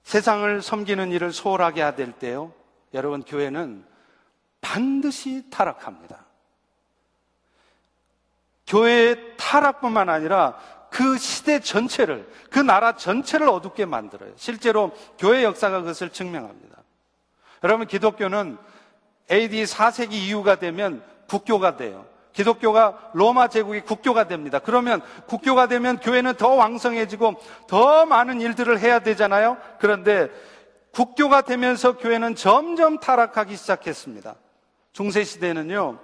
세상을 섬기는 일을 소홀하게 해야 될 때요. 여러분 교회는 반드시 타락합니다. 교회의 타락뿐만 아니라 그 시대 전체를, 그 나라 전체를 어둡게 만들어요. 실제로 교회 역사가 그것을 증명합니다. 여러분, 기독교는 AD 4세기 이후가 되면 국교가 돼요. 기독교가 로마 제국이 국교가 됩니다. 그러면 국교가 되면 교회는 더 왕성해지고 더 많은 일들을 해야 되잖아요. 그런데 국교가 되면서 교회는 점점 타락하기 시작했습니다. 중세시대는요,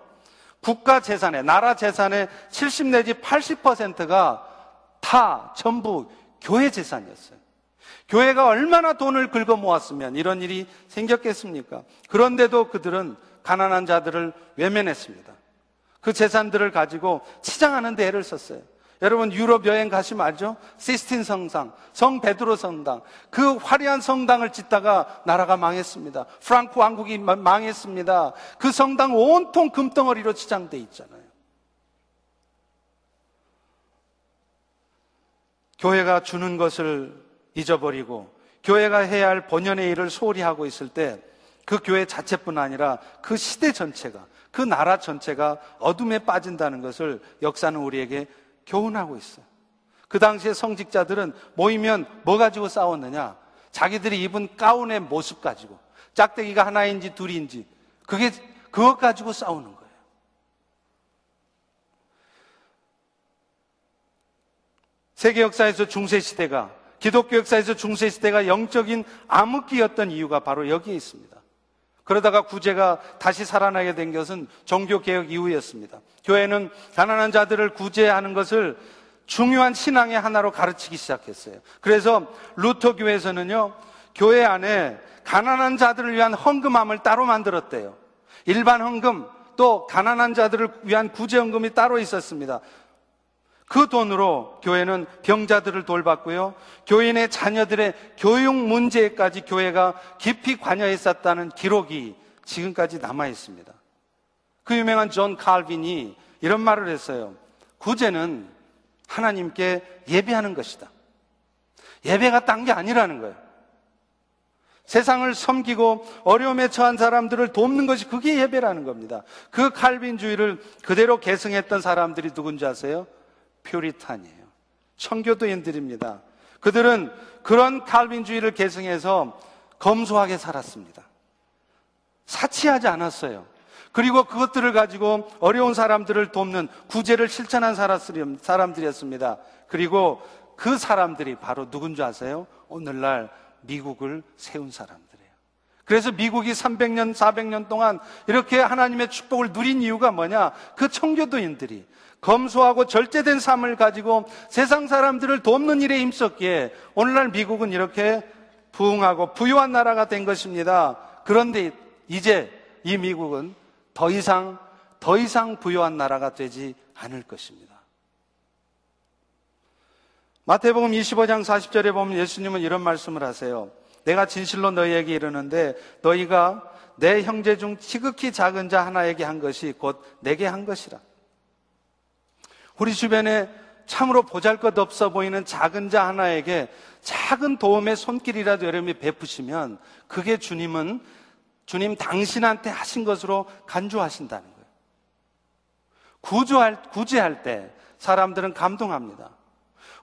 국가 재산의, 나라 재산의 70 내지 80%가 다 전부 교회 재산이었어요. 교회가 얼마나 돈을 긁어 모았으면 이런 일이 생겼겠습니까? 그런데도 그들은 가난한 자들을 외면했습니다. 그 재산들을 가지고 치장하는 데 애를 썼어요. 여러분 유럽 여행 가시면 알죠? 시스틴 성당, 성 베드로 성당. 그 화려한 성당을 짓다가 나라가 망했습니다. 프랑크 왕국이 망했습니다. 그 성당 온통 금덩어리로 치장돼 있잖아요. 교회가 주는 것을 잊어버리고 교회가 해야 할 본연의 일을 소홀히 하고 있을 때 그 교회 자체뿐 아니라 그 시대 전체가 그 나라 전체가 어둠에 빠진다는 것을 역사는 우리에게 교훈하고 있어요. 그 당시에 성직자들은 모이면 뭐 가지고 싸웠느냐? 자기들이 입은 가운의 모습 가지고 짝대기가 하나인지 둘인지 그게 그것 가지고 싸우는 거예요. 세계 역사에서 중세 시대가 기독교 역사에서 중세 시대가 영적인 암흑기였던 이유가 바로 여기에 있습니다. 그러다가 구제가 다시 살아나게 된 것은 종교 개혁 이후였습니다. 교회는 가난한 자들을 구제하는 것을 중요한 신앙의 하나로 가르치기 시작했어요. 그래서 루터 교회에서는요, 교회 안에 가난한 자들을 위한 헌금함을 따로 만들었대요. 일반 헌금, 또 가난한 자들을 위한 구제 헌금이 따로 있었습니다. 그 돈으로 교회는 병자들을 돌봤고요. 교인의 자녀들의 교육 문제까지 교회가 깊이 관여했었다는 기록이 지금까지 남아 있습니다. 그 유명한 존 칼빈이 이런 말을 했어요. 구제는 하나님께 예배하는 것이다. 예배가 딴 게 아니라는 거예요. 세상을 섬기고 어려움에 처한 사람들을 돕는 것이 그게 예배라는 겁니다. 그 칼빈주의를 그대로 계승했던 사람들이 누군지 아세요? 퓨리탄이에요. 청교도인들입니다. 그들은 그런 칼빈주의를 계승해서 검소하게 살았습니다. 사치하지 않았어요. 그리고 그것들을 가지고 어려운 사람들을 돕는 구제를 실천한 사람들이었습니다. 그리고 그 사람들이 바로 누군지 아세요? 오늘날 미국을 세운 사람들이에요. 그래서 미국이 300년, 400년 동안 이렇게 하나님의 축복을 누린 이유가 뭐냐? 그 청교도인들이 검소하고 절제된 삶을 가지고 세상 사람들을 돕는 일에 힘썼기에 오늘날 미국은 이렇게 부흥하고 부유한 나라가 된 것입니다. 그런데 이제 이 미국은 더 이상, 더 이상 부유한 나라가 되지 않을 것입니다. 마태복음 25장 40절에 보면 예수님은 이런 말씀을 하세요. 내가 진실로 너희에게 이르는데 너희가 내 형제 중 지극히 작은 자 하나에게 한 것이 곧 내게 한 것이라. 우리 주변에 참으로 보잘 것 없어 보이는 작은 자 하나에게 작은 도움의 손길이라도 여러분이 베푸시면 그게 주님은 주님 당신한테 하신 것으로 간주하신다는 거예요. 구조할, 구제할 때 사람들은 감동합니다.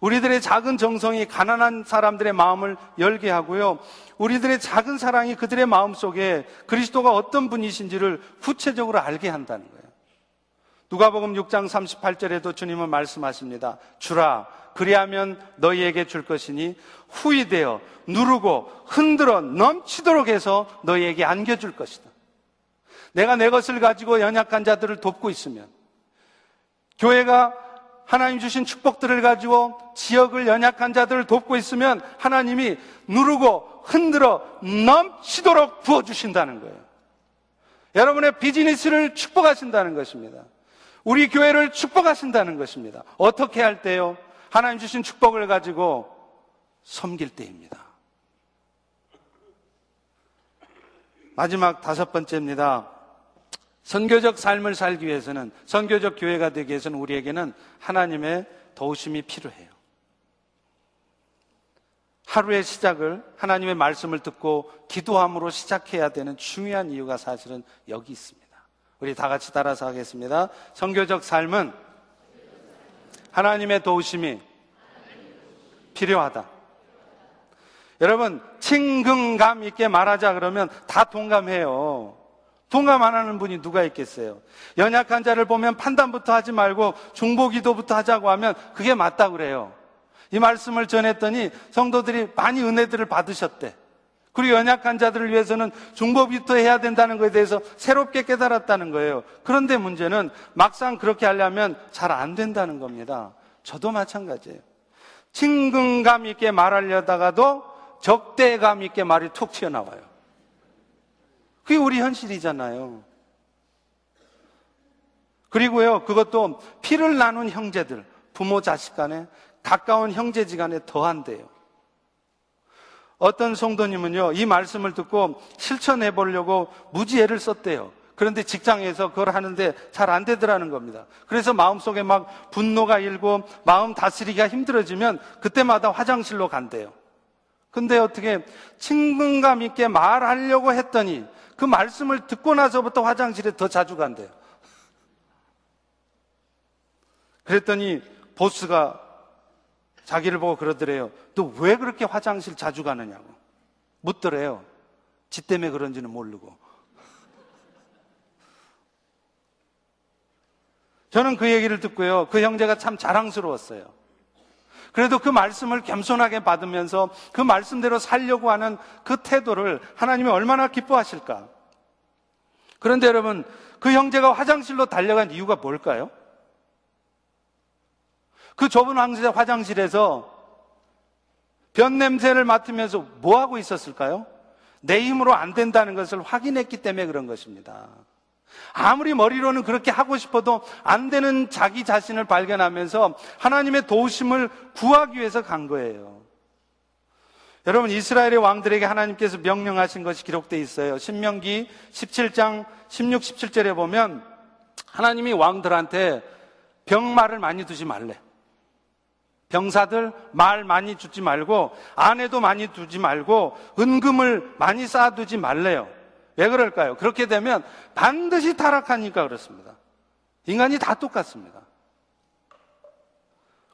우리들의 작은 정성이 가난한 사람들의 마음을 열게 하고요. 우리들의 작은 사랑이 그들의 마음 속에 그리스도가 어떤 분이신지를 구체적으로 알게 한다는 거예요. 누가복음 6장 38절에도 주님은 말씀하십니다. 주라 그리하면 너희에게 줄 것이니 후이되어 누르고 흔들어 넘치도록 해서 너희에게 안겨줄 것이다. 내가 내 것을 가지고 연약한 자들을 돕고 있으면 교회가 하나님 주신 축복들을 가지고 지역을 연약한 자들을 돕고 있으면 하나님이 누르고 흔들어 넘치도록 부어주신다는 거예요. 여러분의 비즈니스를 축복하신다는 것입니다. 우리 교회를 축복하신다는 것입니다. 어떻게 할 때요? 하나님 주신 축복을 가지고 섬길 때입니다. 마지막 다섯 번째입니다. 선교적 삶을 살기 위해서는, 선교적 교회가 되기 위해서는 우리에게는 하나님의 도우심이 필요해요. 하루의 시작을 하나님의 말씀을 듣고 기도함으로 시작해야 되는 중요한 이유가 사실은 여기 있습니다. 우리 다 같이 따라서 하겠습니다. 선교적 삶은 하나님의 도우심이 필요하다. 여러분, 친근감 있게 말하자 그러면 다 동감해요. 동감 안 하는 분이 누가 있겠어요? 연약한 자를 보면 판단부터 하지 말고 중보 기도부터 하자고 하면 그게 맞다 그래요. 이 말씀을 전했더니 성도들이 많이 은혜들을 받으셨대. 그리고 연약한 자들을 위해서는 중보부터 해야 된다는 것에 대해서 새롭게 깨달았다는 거예요. 그런데 문제는 막상 그렇게 하려면 잘 안 된다는 겁니다. 저도 마찬가지예요. 친근감 있게 말하려다가도 적대감 있게 말이 툭 튀어나와요. 그게 우리 현실이잖아요. 그리고요, 그것도 피를 나눈 형제들, 부모 자식 간에 가까운 형제지간에 더한데요. 어떤 성도님은요, 이 말씀을 듣고 실천해 보려고 무지 애를 썼대요. 그런데 직장에서 그걸 하는데 잘 안 되더라는 겁니다. 그래서 마음속에 막 분노가 일고 마음 다스리기가 힘들어지면 그때마다 화장실로 간대요. 근데 어떻게 친근감 있게 말하려고 했더니 그 말씀을 듣고 나서부터 화장실에 더 자주 간대요. 그랬더니 보스가 자기를 보고 그러더래요. 너 왜 그렇게 화장실 자주 가느냐고. 묻더래요. 지 때문에 그런지는 모르고. 저는 그 얘기를 듣고요. 그 형제가 참 자랑스러웠어요. 그래도 그 말씀을 겸손하게 받으면서 그 말씀대로 살려고 하는 그 태도를 하나님이 얼마나 기뻐하실까. 그런데 여러분, 그 형제가 화장실로 달려간 이유가 뭘까요? 그 좁은 화장실에서 변 냄새를 맡으면서 뭐 하고 있었을까요? 내 힘으로 안 된다는 것을 확인했기 때문에 그런 것입니다. 아무리 머리로는 그렇게 하고 싶어도 안 되는 자기 자신을 발견하면서 하나님의 도우심을 구하기 위해서 간 거예요. 여러분, 이스라엘의 왕들에게 하나님께서 명령하신 것이 기록되어 있어요. 신명기 17장 16, 17절에 보면 하나님이 왕들한테 병말을 많이 두지 말래. 병사들 말 많이 주지 말고 아내도 많이 두지 말고 은금을 많이 쌓아두지 말래요. 왜 그럴까요? 그렇게 되면 반드시 타락하니까 그렇습니다. 인간이 다 똑같습니다.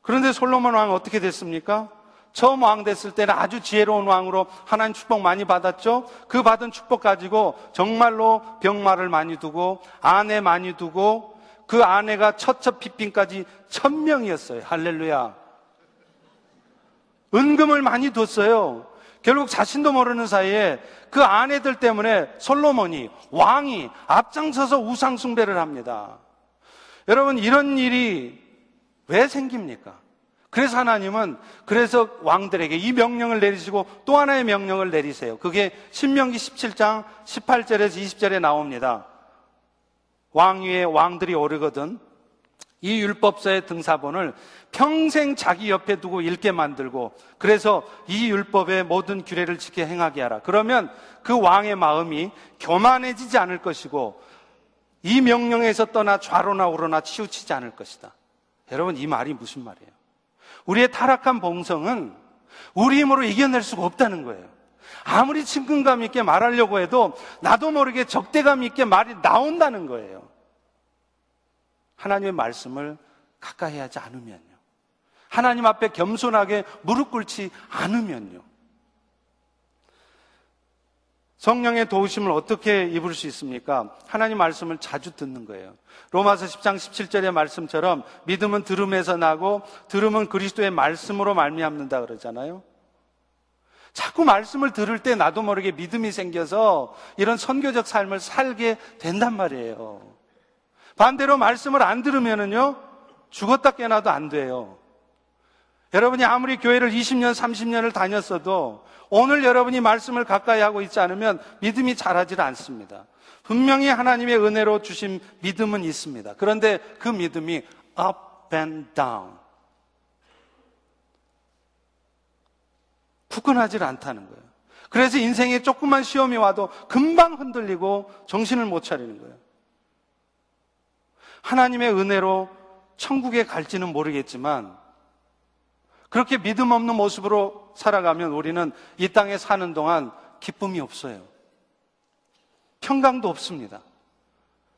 그런데 솔로몬 왕은 어떻게 됐습니까? 처음 왕 됐을 때는 아주 지혜로운 왕으로 하나님 축복 많이 받았죠? 그 받은 축복 가지고 정말로 병마를 많이 두고 아내 많이 두고 그 아내가 처첩 핏빈까지 천명이었어요. 할렐루야. 은금을 많이 뒀어요. 결국 자신도 모르는 사이에 그 아내들 때문에 솔로몬이 왕이 앞장서서 우상숭배를 합니다. 여러분 이런 일이 왜 생깁니까? 그래서 하나님은 그래서 왕들에게 이 명령을 내리시고 또 하나의 명령을 내리세요. 그게 신명기 17장 18절에서 20절에 나옵니다. 왕 위에 왕들이 오르거든 이 율법서의 등사본을 평생 자기 옆에 두고 읽게 만들고 그래서 이 율법의 모든 규례를 지켜 행하게 하라. 그러면 그 왕의 마음이 교만해지지 않을 것이고 이 명령에서 떠나 좌로나 우로나 치우치지 않을 것이다. 여러분 이 말이 무슨 말이에요? 우리의 타락한 봉성은 우리 힘으로 이겨낼 수가 없다는 거예요. 아무리 친근감 있게 말하려고 해도 나도 모르게 적대감 있게 말이 나온다는 거예요. 하나님의 말씀을 가까이 하지 않으면요. 하나님 앞에 겸손하게 무릎 꿇지 않으면요. 성령의 도우심을 어떻게 입을 수 있습니까? 하나님 말씀을 자주 듣는 거예요. 로마서 10장 17절의 말씀처럼 믿음은 들음에서 나고 들음은 그리스도의 말씀으로 말미암는다 그러잖아요. 자꾸 말씀을 들을 때 나도 모르게 믿음이 생겨서 이런 선교적 삶을 살게 된단 말이에요. 반대로 말씀을 안 들으면은요, 죽었다 깨나도 안 돼요. 여러분이 아무리 교회를 20년, 30년을 다녔어도 오늘 여러분이 말씀을 가까이 하고 있지 않으면 믿음이 자라질 않습니다. 분명히 하나님의 은혜로 주신 믿음은 있습니다. 그런데 그 믿음이 up and down. 굳건하지 않다는 거예요. 그래서 인생에 조금만 시험이 와도 금방 흔들리고 정신을 못 차리는 거예요. 하나님의 은혜로 천국에 갈지는 모르겠지만 그렇게 믿음 없는 모습으로 살아가면 우리는 이 땅에 사는 동안 기쁨이 없어요. 평강도 없습니다.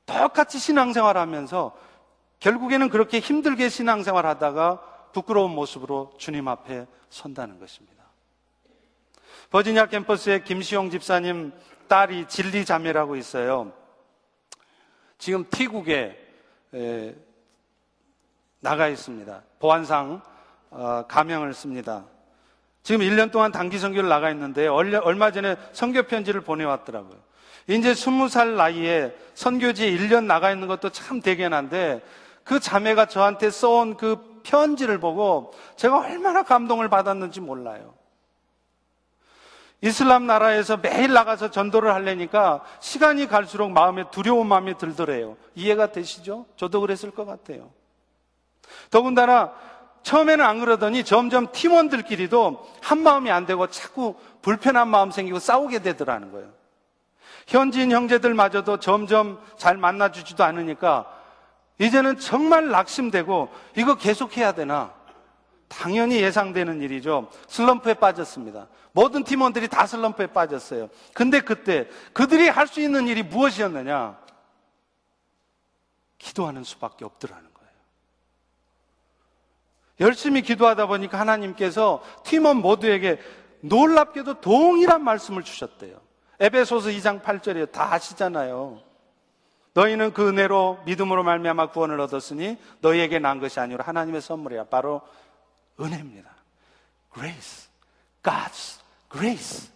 똑같이 신앙생활 하면서 결국에는 그렇게 힘들게 신앙생활 하다가 부끄러운 모습으로 주님 앞에 선다는 것입니다. 버지니아 캠퍼스에 김시용 집사님 딸이 진리 자매라고 있어요. 지금 티국에 나가 있습니다. 보안상 어, 가명을 씁니다. 지금 1년 동안 단기 선교를 나가 있는데 얼마 전에 선교 편지를 보내왔더라고요. 이제 20살 나이에 선교지에 1년 나가 있는 것도 참 대견한데 그 자매가 저한테 써온 그 편지를 보고 제가 얼마나 감동을 받았는지 몰라요. 이슬람 나라에서 매일 나가서 전도를 하려니까 시간이 갈수록 마음에 두려운 마음이 들더래요. 이해가 되시죠? 저도 그랬을 것 같아요. 더군다나 처음에는 안 그러더니 점점 팀원들끼리도 한 마음이 안 되고 자꾸 불편한 마음 생기고 싸우게 되더라는 거예요. 현지인 형제들마저도 점점 잘 만나주지도 않으니까 이제는 정말 낙심되고 이거 계속해야 되나? 당연히 예상되는 일이죠. 슬럼프에 빠졌습니다. 모든 팀원들이 다 슬럼프에 빠졌어요. 근데 그때 그들이 할 수 있는 일이 무엇이었느냐? 기도하는 수밖에 없더라는 거예요. 열심히 기도하다 보니까 하나님께서 팀원 모두에게 놀랍게도 동일한 말씀을 주셨대요. 에베소서 2장 8절에 다 아시잖아요. 너희는 그 은혜로 믿음으로 말미암아 구원을 얻었으니 너희에게 난 것이 아니라 하나님의 선물이야. 바로 은혜입니다. Grace. God's grace.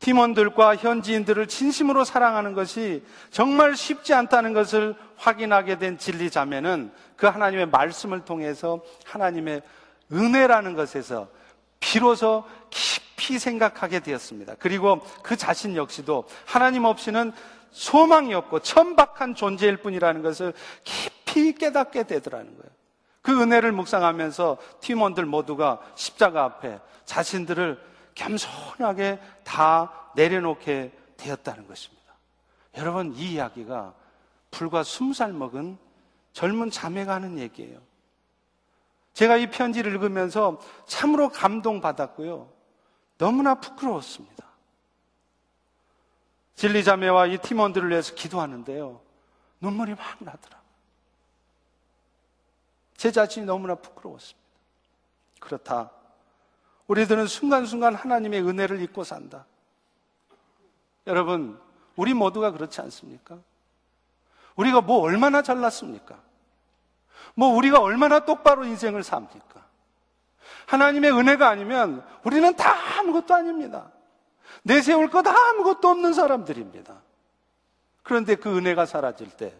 팀원들과 현지인들을 진심으로 사랑하는 것이 정말 쉽지 않다는 것을 확인하게 된 진리 자매는 그 하나님의 말씀을 통해서 하나님의 은혜라는 것에서 비로소 깊이 생각하게 되었습니다. 그리고 그 자신 역시도 하나님 없이는 소망이 없고 천박한 존재일 뿐이라는 것을 깊이 깨닫게 되더라는 거예요. 그 은혜를 묵상하면서 팀원들 모두가 십자가 앞에 자신들을 겸손하게 다 내려놓게 되었다는 것입니다. 여러분, 이 이야기가 불과 스무 살 먹은 젊은 자매가 하는 얘기예요. 제가 이 편지를 읽으면서 참으로 감동받았고요. 너무나 부끄러웠습니다. 진리자매와 이 팀원들을 위해서 기도하는데요. 눈물이 막 나더라. 제 자신이 너무나 부끄러웠습니다. 그렇다. 우리들은 순간순간 하나님의 은혜를 잊고 산다. 여러분, 우리 모두가 그렇지 않습니까? 우리가 뭐 얼마나 잘났습니까? 뭐 우리가 얼마나 똑바로 인생을 삽니까? 하나님의 은혜가 아니면 우리는 다 아무것도 아닙니다. 내세울 것 아무것도 없는 사람들입니다. 그런데 그 은혜가 사라질 때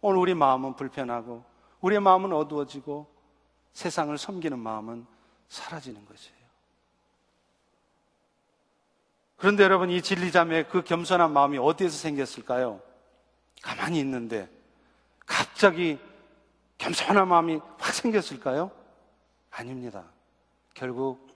오늘 우리 마음은 불편하고 우리의 마음은 어두워지고 세상을 섬기는 마음은 사라지는 것이에요. 그런데 여러분 이 진리자매의 그 겸손한 마음이 어디에서 생겼을까요? 가만히 있는데 갑자기 겸손한 마음이 확 생겼을까요? 아닙니다. 결국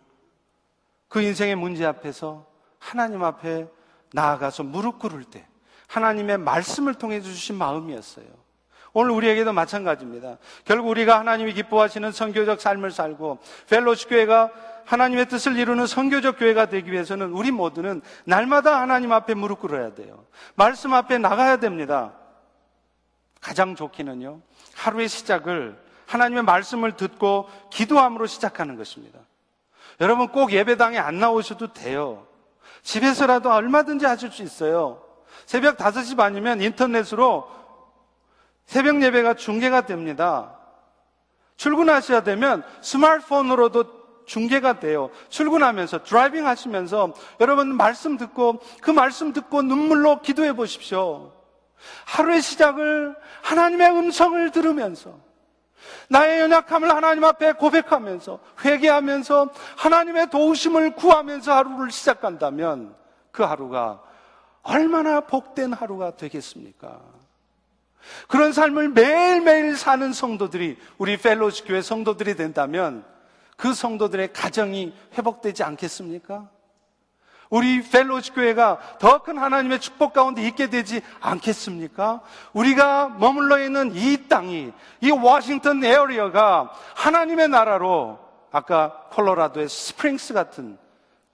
그 인생의 문제 앞에서 하나님 앞에 나아가서 무릎 꿇을 때 하나님의 말씀을 통해 주신 마음이었어요. 오늘 우리에게도 마찬가지입니다. 결국 우리가 하나님이 기뻐하시는 선교적 삶을 살고 펠로시 교회가 하나님의 뜻을 이루는 선교적 교회가 되기 위해서는 우리 모두는 날마다 하나님 앞에 무릎 꿇어야 돼요. 말씀 앞에 나가야 됩니다. 가장 좋기는요. 하루의 시작을 하나님의 말씀을 듣고 기도함으로 시작하는 것입니다. 여러분 꼭 예배당에 안 나오셔도 돼요. 집에서라도 얼마든지 하실 수 있어요. 새벽 5시 반이면 인터넷으로 새벽 예배가 중계가 됩니다. 출근하셔야 되면 스마트폰으로도 중계가 돼요. 출근하면서 driving 하시면서 여러분 말씀 듣고 그 말씀 듣고 눈물로 기도해 보십시오. 하루의 시작을 하나님의 음성을 들으면서 나의 연약함을 하나님 앞에 고백하면서 회개하면서 하나님의 도우심을 구하면서 하루를 시작한다면 그 하루가 얼마나 복된 하루가 되겠습니까? 그런 삶을 매일매일 사는 성도들이 우리 펠로시 교회 성도들이 된다면 그 성도들의 가정이 회복되지 않겠습니까? 우리 펠로시 교회가 더 큰 하나님의 축복 가운데 있게 되지 않겠습니까? 우리가 머물러 있는 이 땅이, 이 워싱턴 area가 하나님의 나라로 아까 콜로라도의 스프링스 같은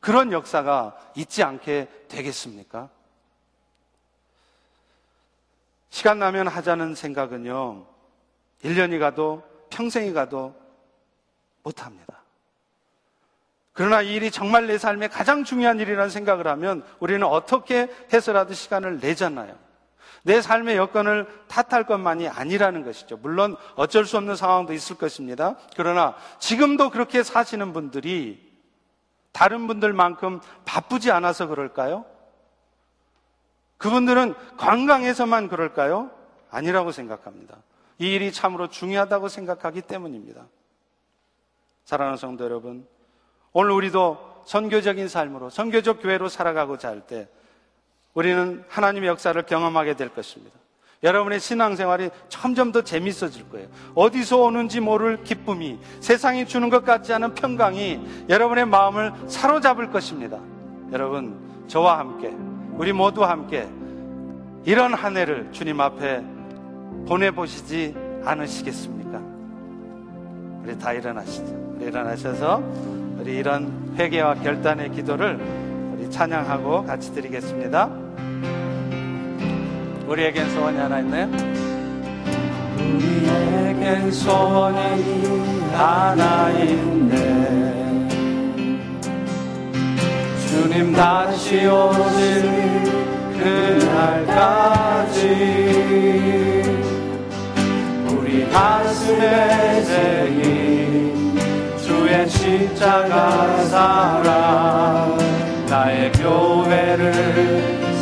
그런 역사가 있지 않게 되겠습니까? 시간 나면 하자는 생각은요, 1년이 가도 평생이 가도 못합니다. 그러나 이 일이 정말 내 삶에 가장 중요한 일이라는 생각을 하면 우리는 어떻게 해서라도 시간을 내잖아요. 내 삶의 여건을 탓할 것만이 아니라는 것이죠. 물론 어쩔 수 없는 상황도 있을 것입니다. 그러나 지금도 그렇게 사시는 분들이 다른 분들만큼 바쁘지 않아서 그럴까요? 그분들은 관광에서만 그럴까요? 아니라고 생각합니다. 이 일이 참으로 중요하다고 생각하기 때문입니다. 사랑하는 성도 여러분, 오늘 우리도 선교적인 삶으로, 선교적 교회로 살아가고자 할 때 우리는 하나님의 역사를 경험하게 될 것입니다. 여러분의 신앙생활이 점점 더 재밌어질 거예요. 어디서 오는지 모를 기쁨이, 세상이 주는 것 같지 않은 평강이 여러분의 마음을 사로잡을 것입니다. 여러분, 저와 함께, 우리 모두 함께 이런 한 해를 주님 앞에 보내보시지 않으시겠습니까? 우리 다 일어나시죠. 우리 일어나셔서 우리 이런 회개와 결단의 기도를 우리 찬양하고 같이 드리겠습니다. 우리에겐 소원이 하나 있나요? 우리에겐 소원이 하나 있네 주님 다시 오실 그날까지 우리 가슴에 새긴 주의 십자가 사랑 나의 교회를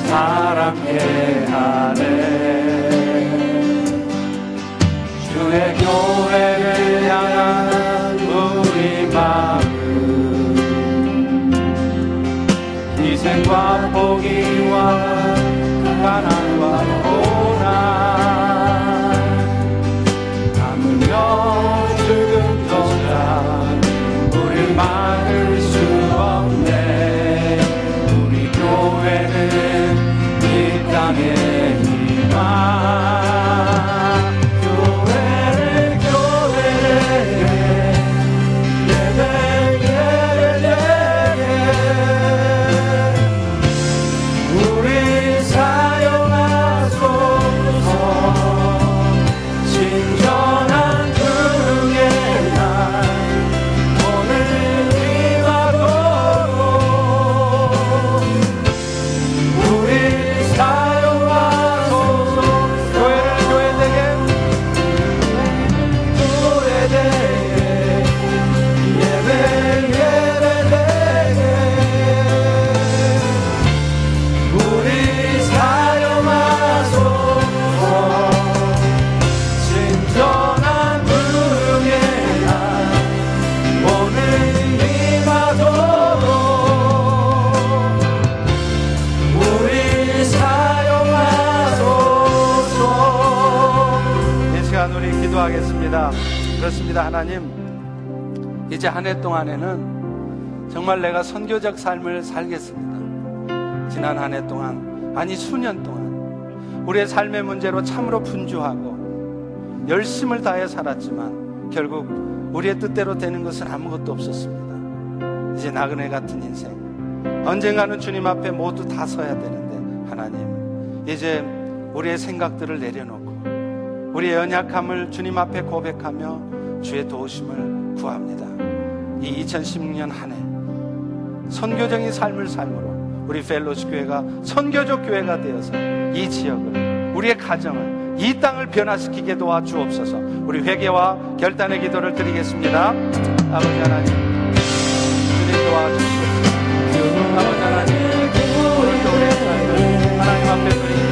사랑해 하네. 주의 교회를 향한 우리 마음 희생과 포기와 가난과 고난 아무며 죽음조차 우릴 막 선교적 삶을 살겠습니다. 지난 한 해 동안, 아니 수년 동안, 우리의 삶의 문제로 참으로 분주하고 열심을 다해 살았지만 결국 우리의 뜻대로 되는 것은 아무것도 없었습니다. 이제 나그네 같은 인생. 언젠가는 주님 앞에 모두 다 서야 되는데, 하나님, 이제 우리의 생각들을 내려놓고, 우리의 연약함을 주님 앞에 고백하며 주의 도우심을 구합니다. 이 2016년 한 해, 선교적인 삶을 삶으로 우리 펠로스 교회가 선교적 교회가 되어서 이 지역을 우리의 가정을 이 땅을 변화시키게 도와주옵소서. 우리 회개와 결단의 기도를 드리겠습니다. 아버지 하나님 주님 도와주시옵소서. 아버지 하나님 오늘 교회 하나님 앞에 드립니다.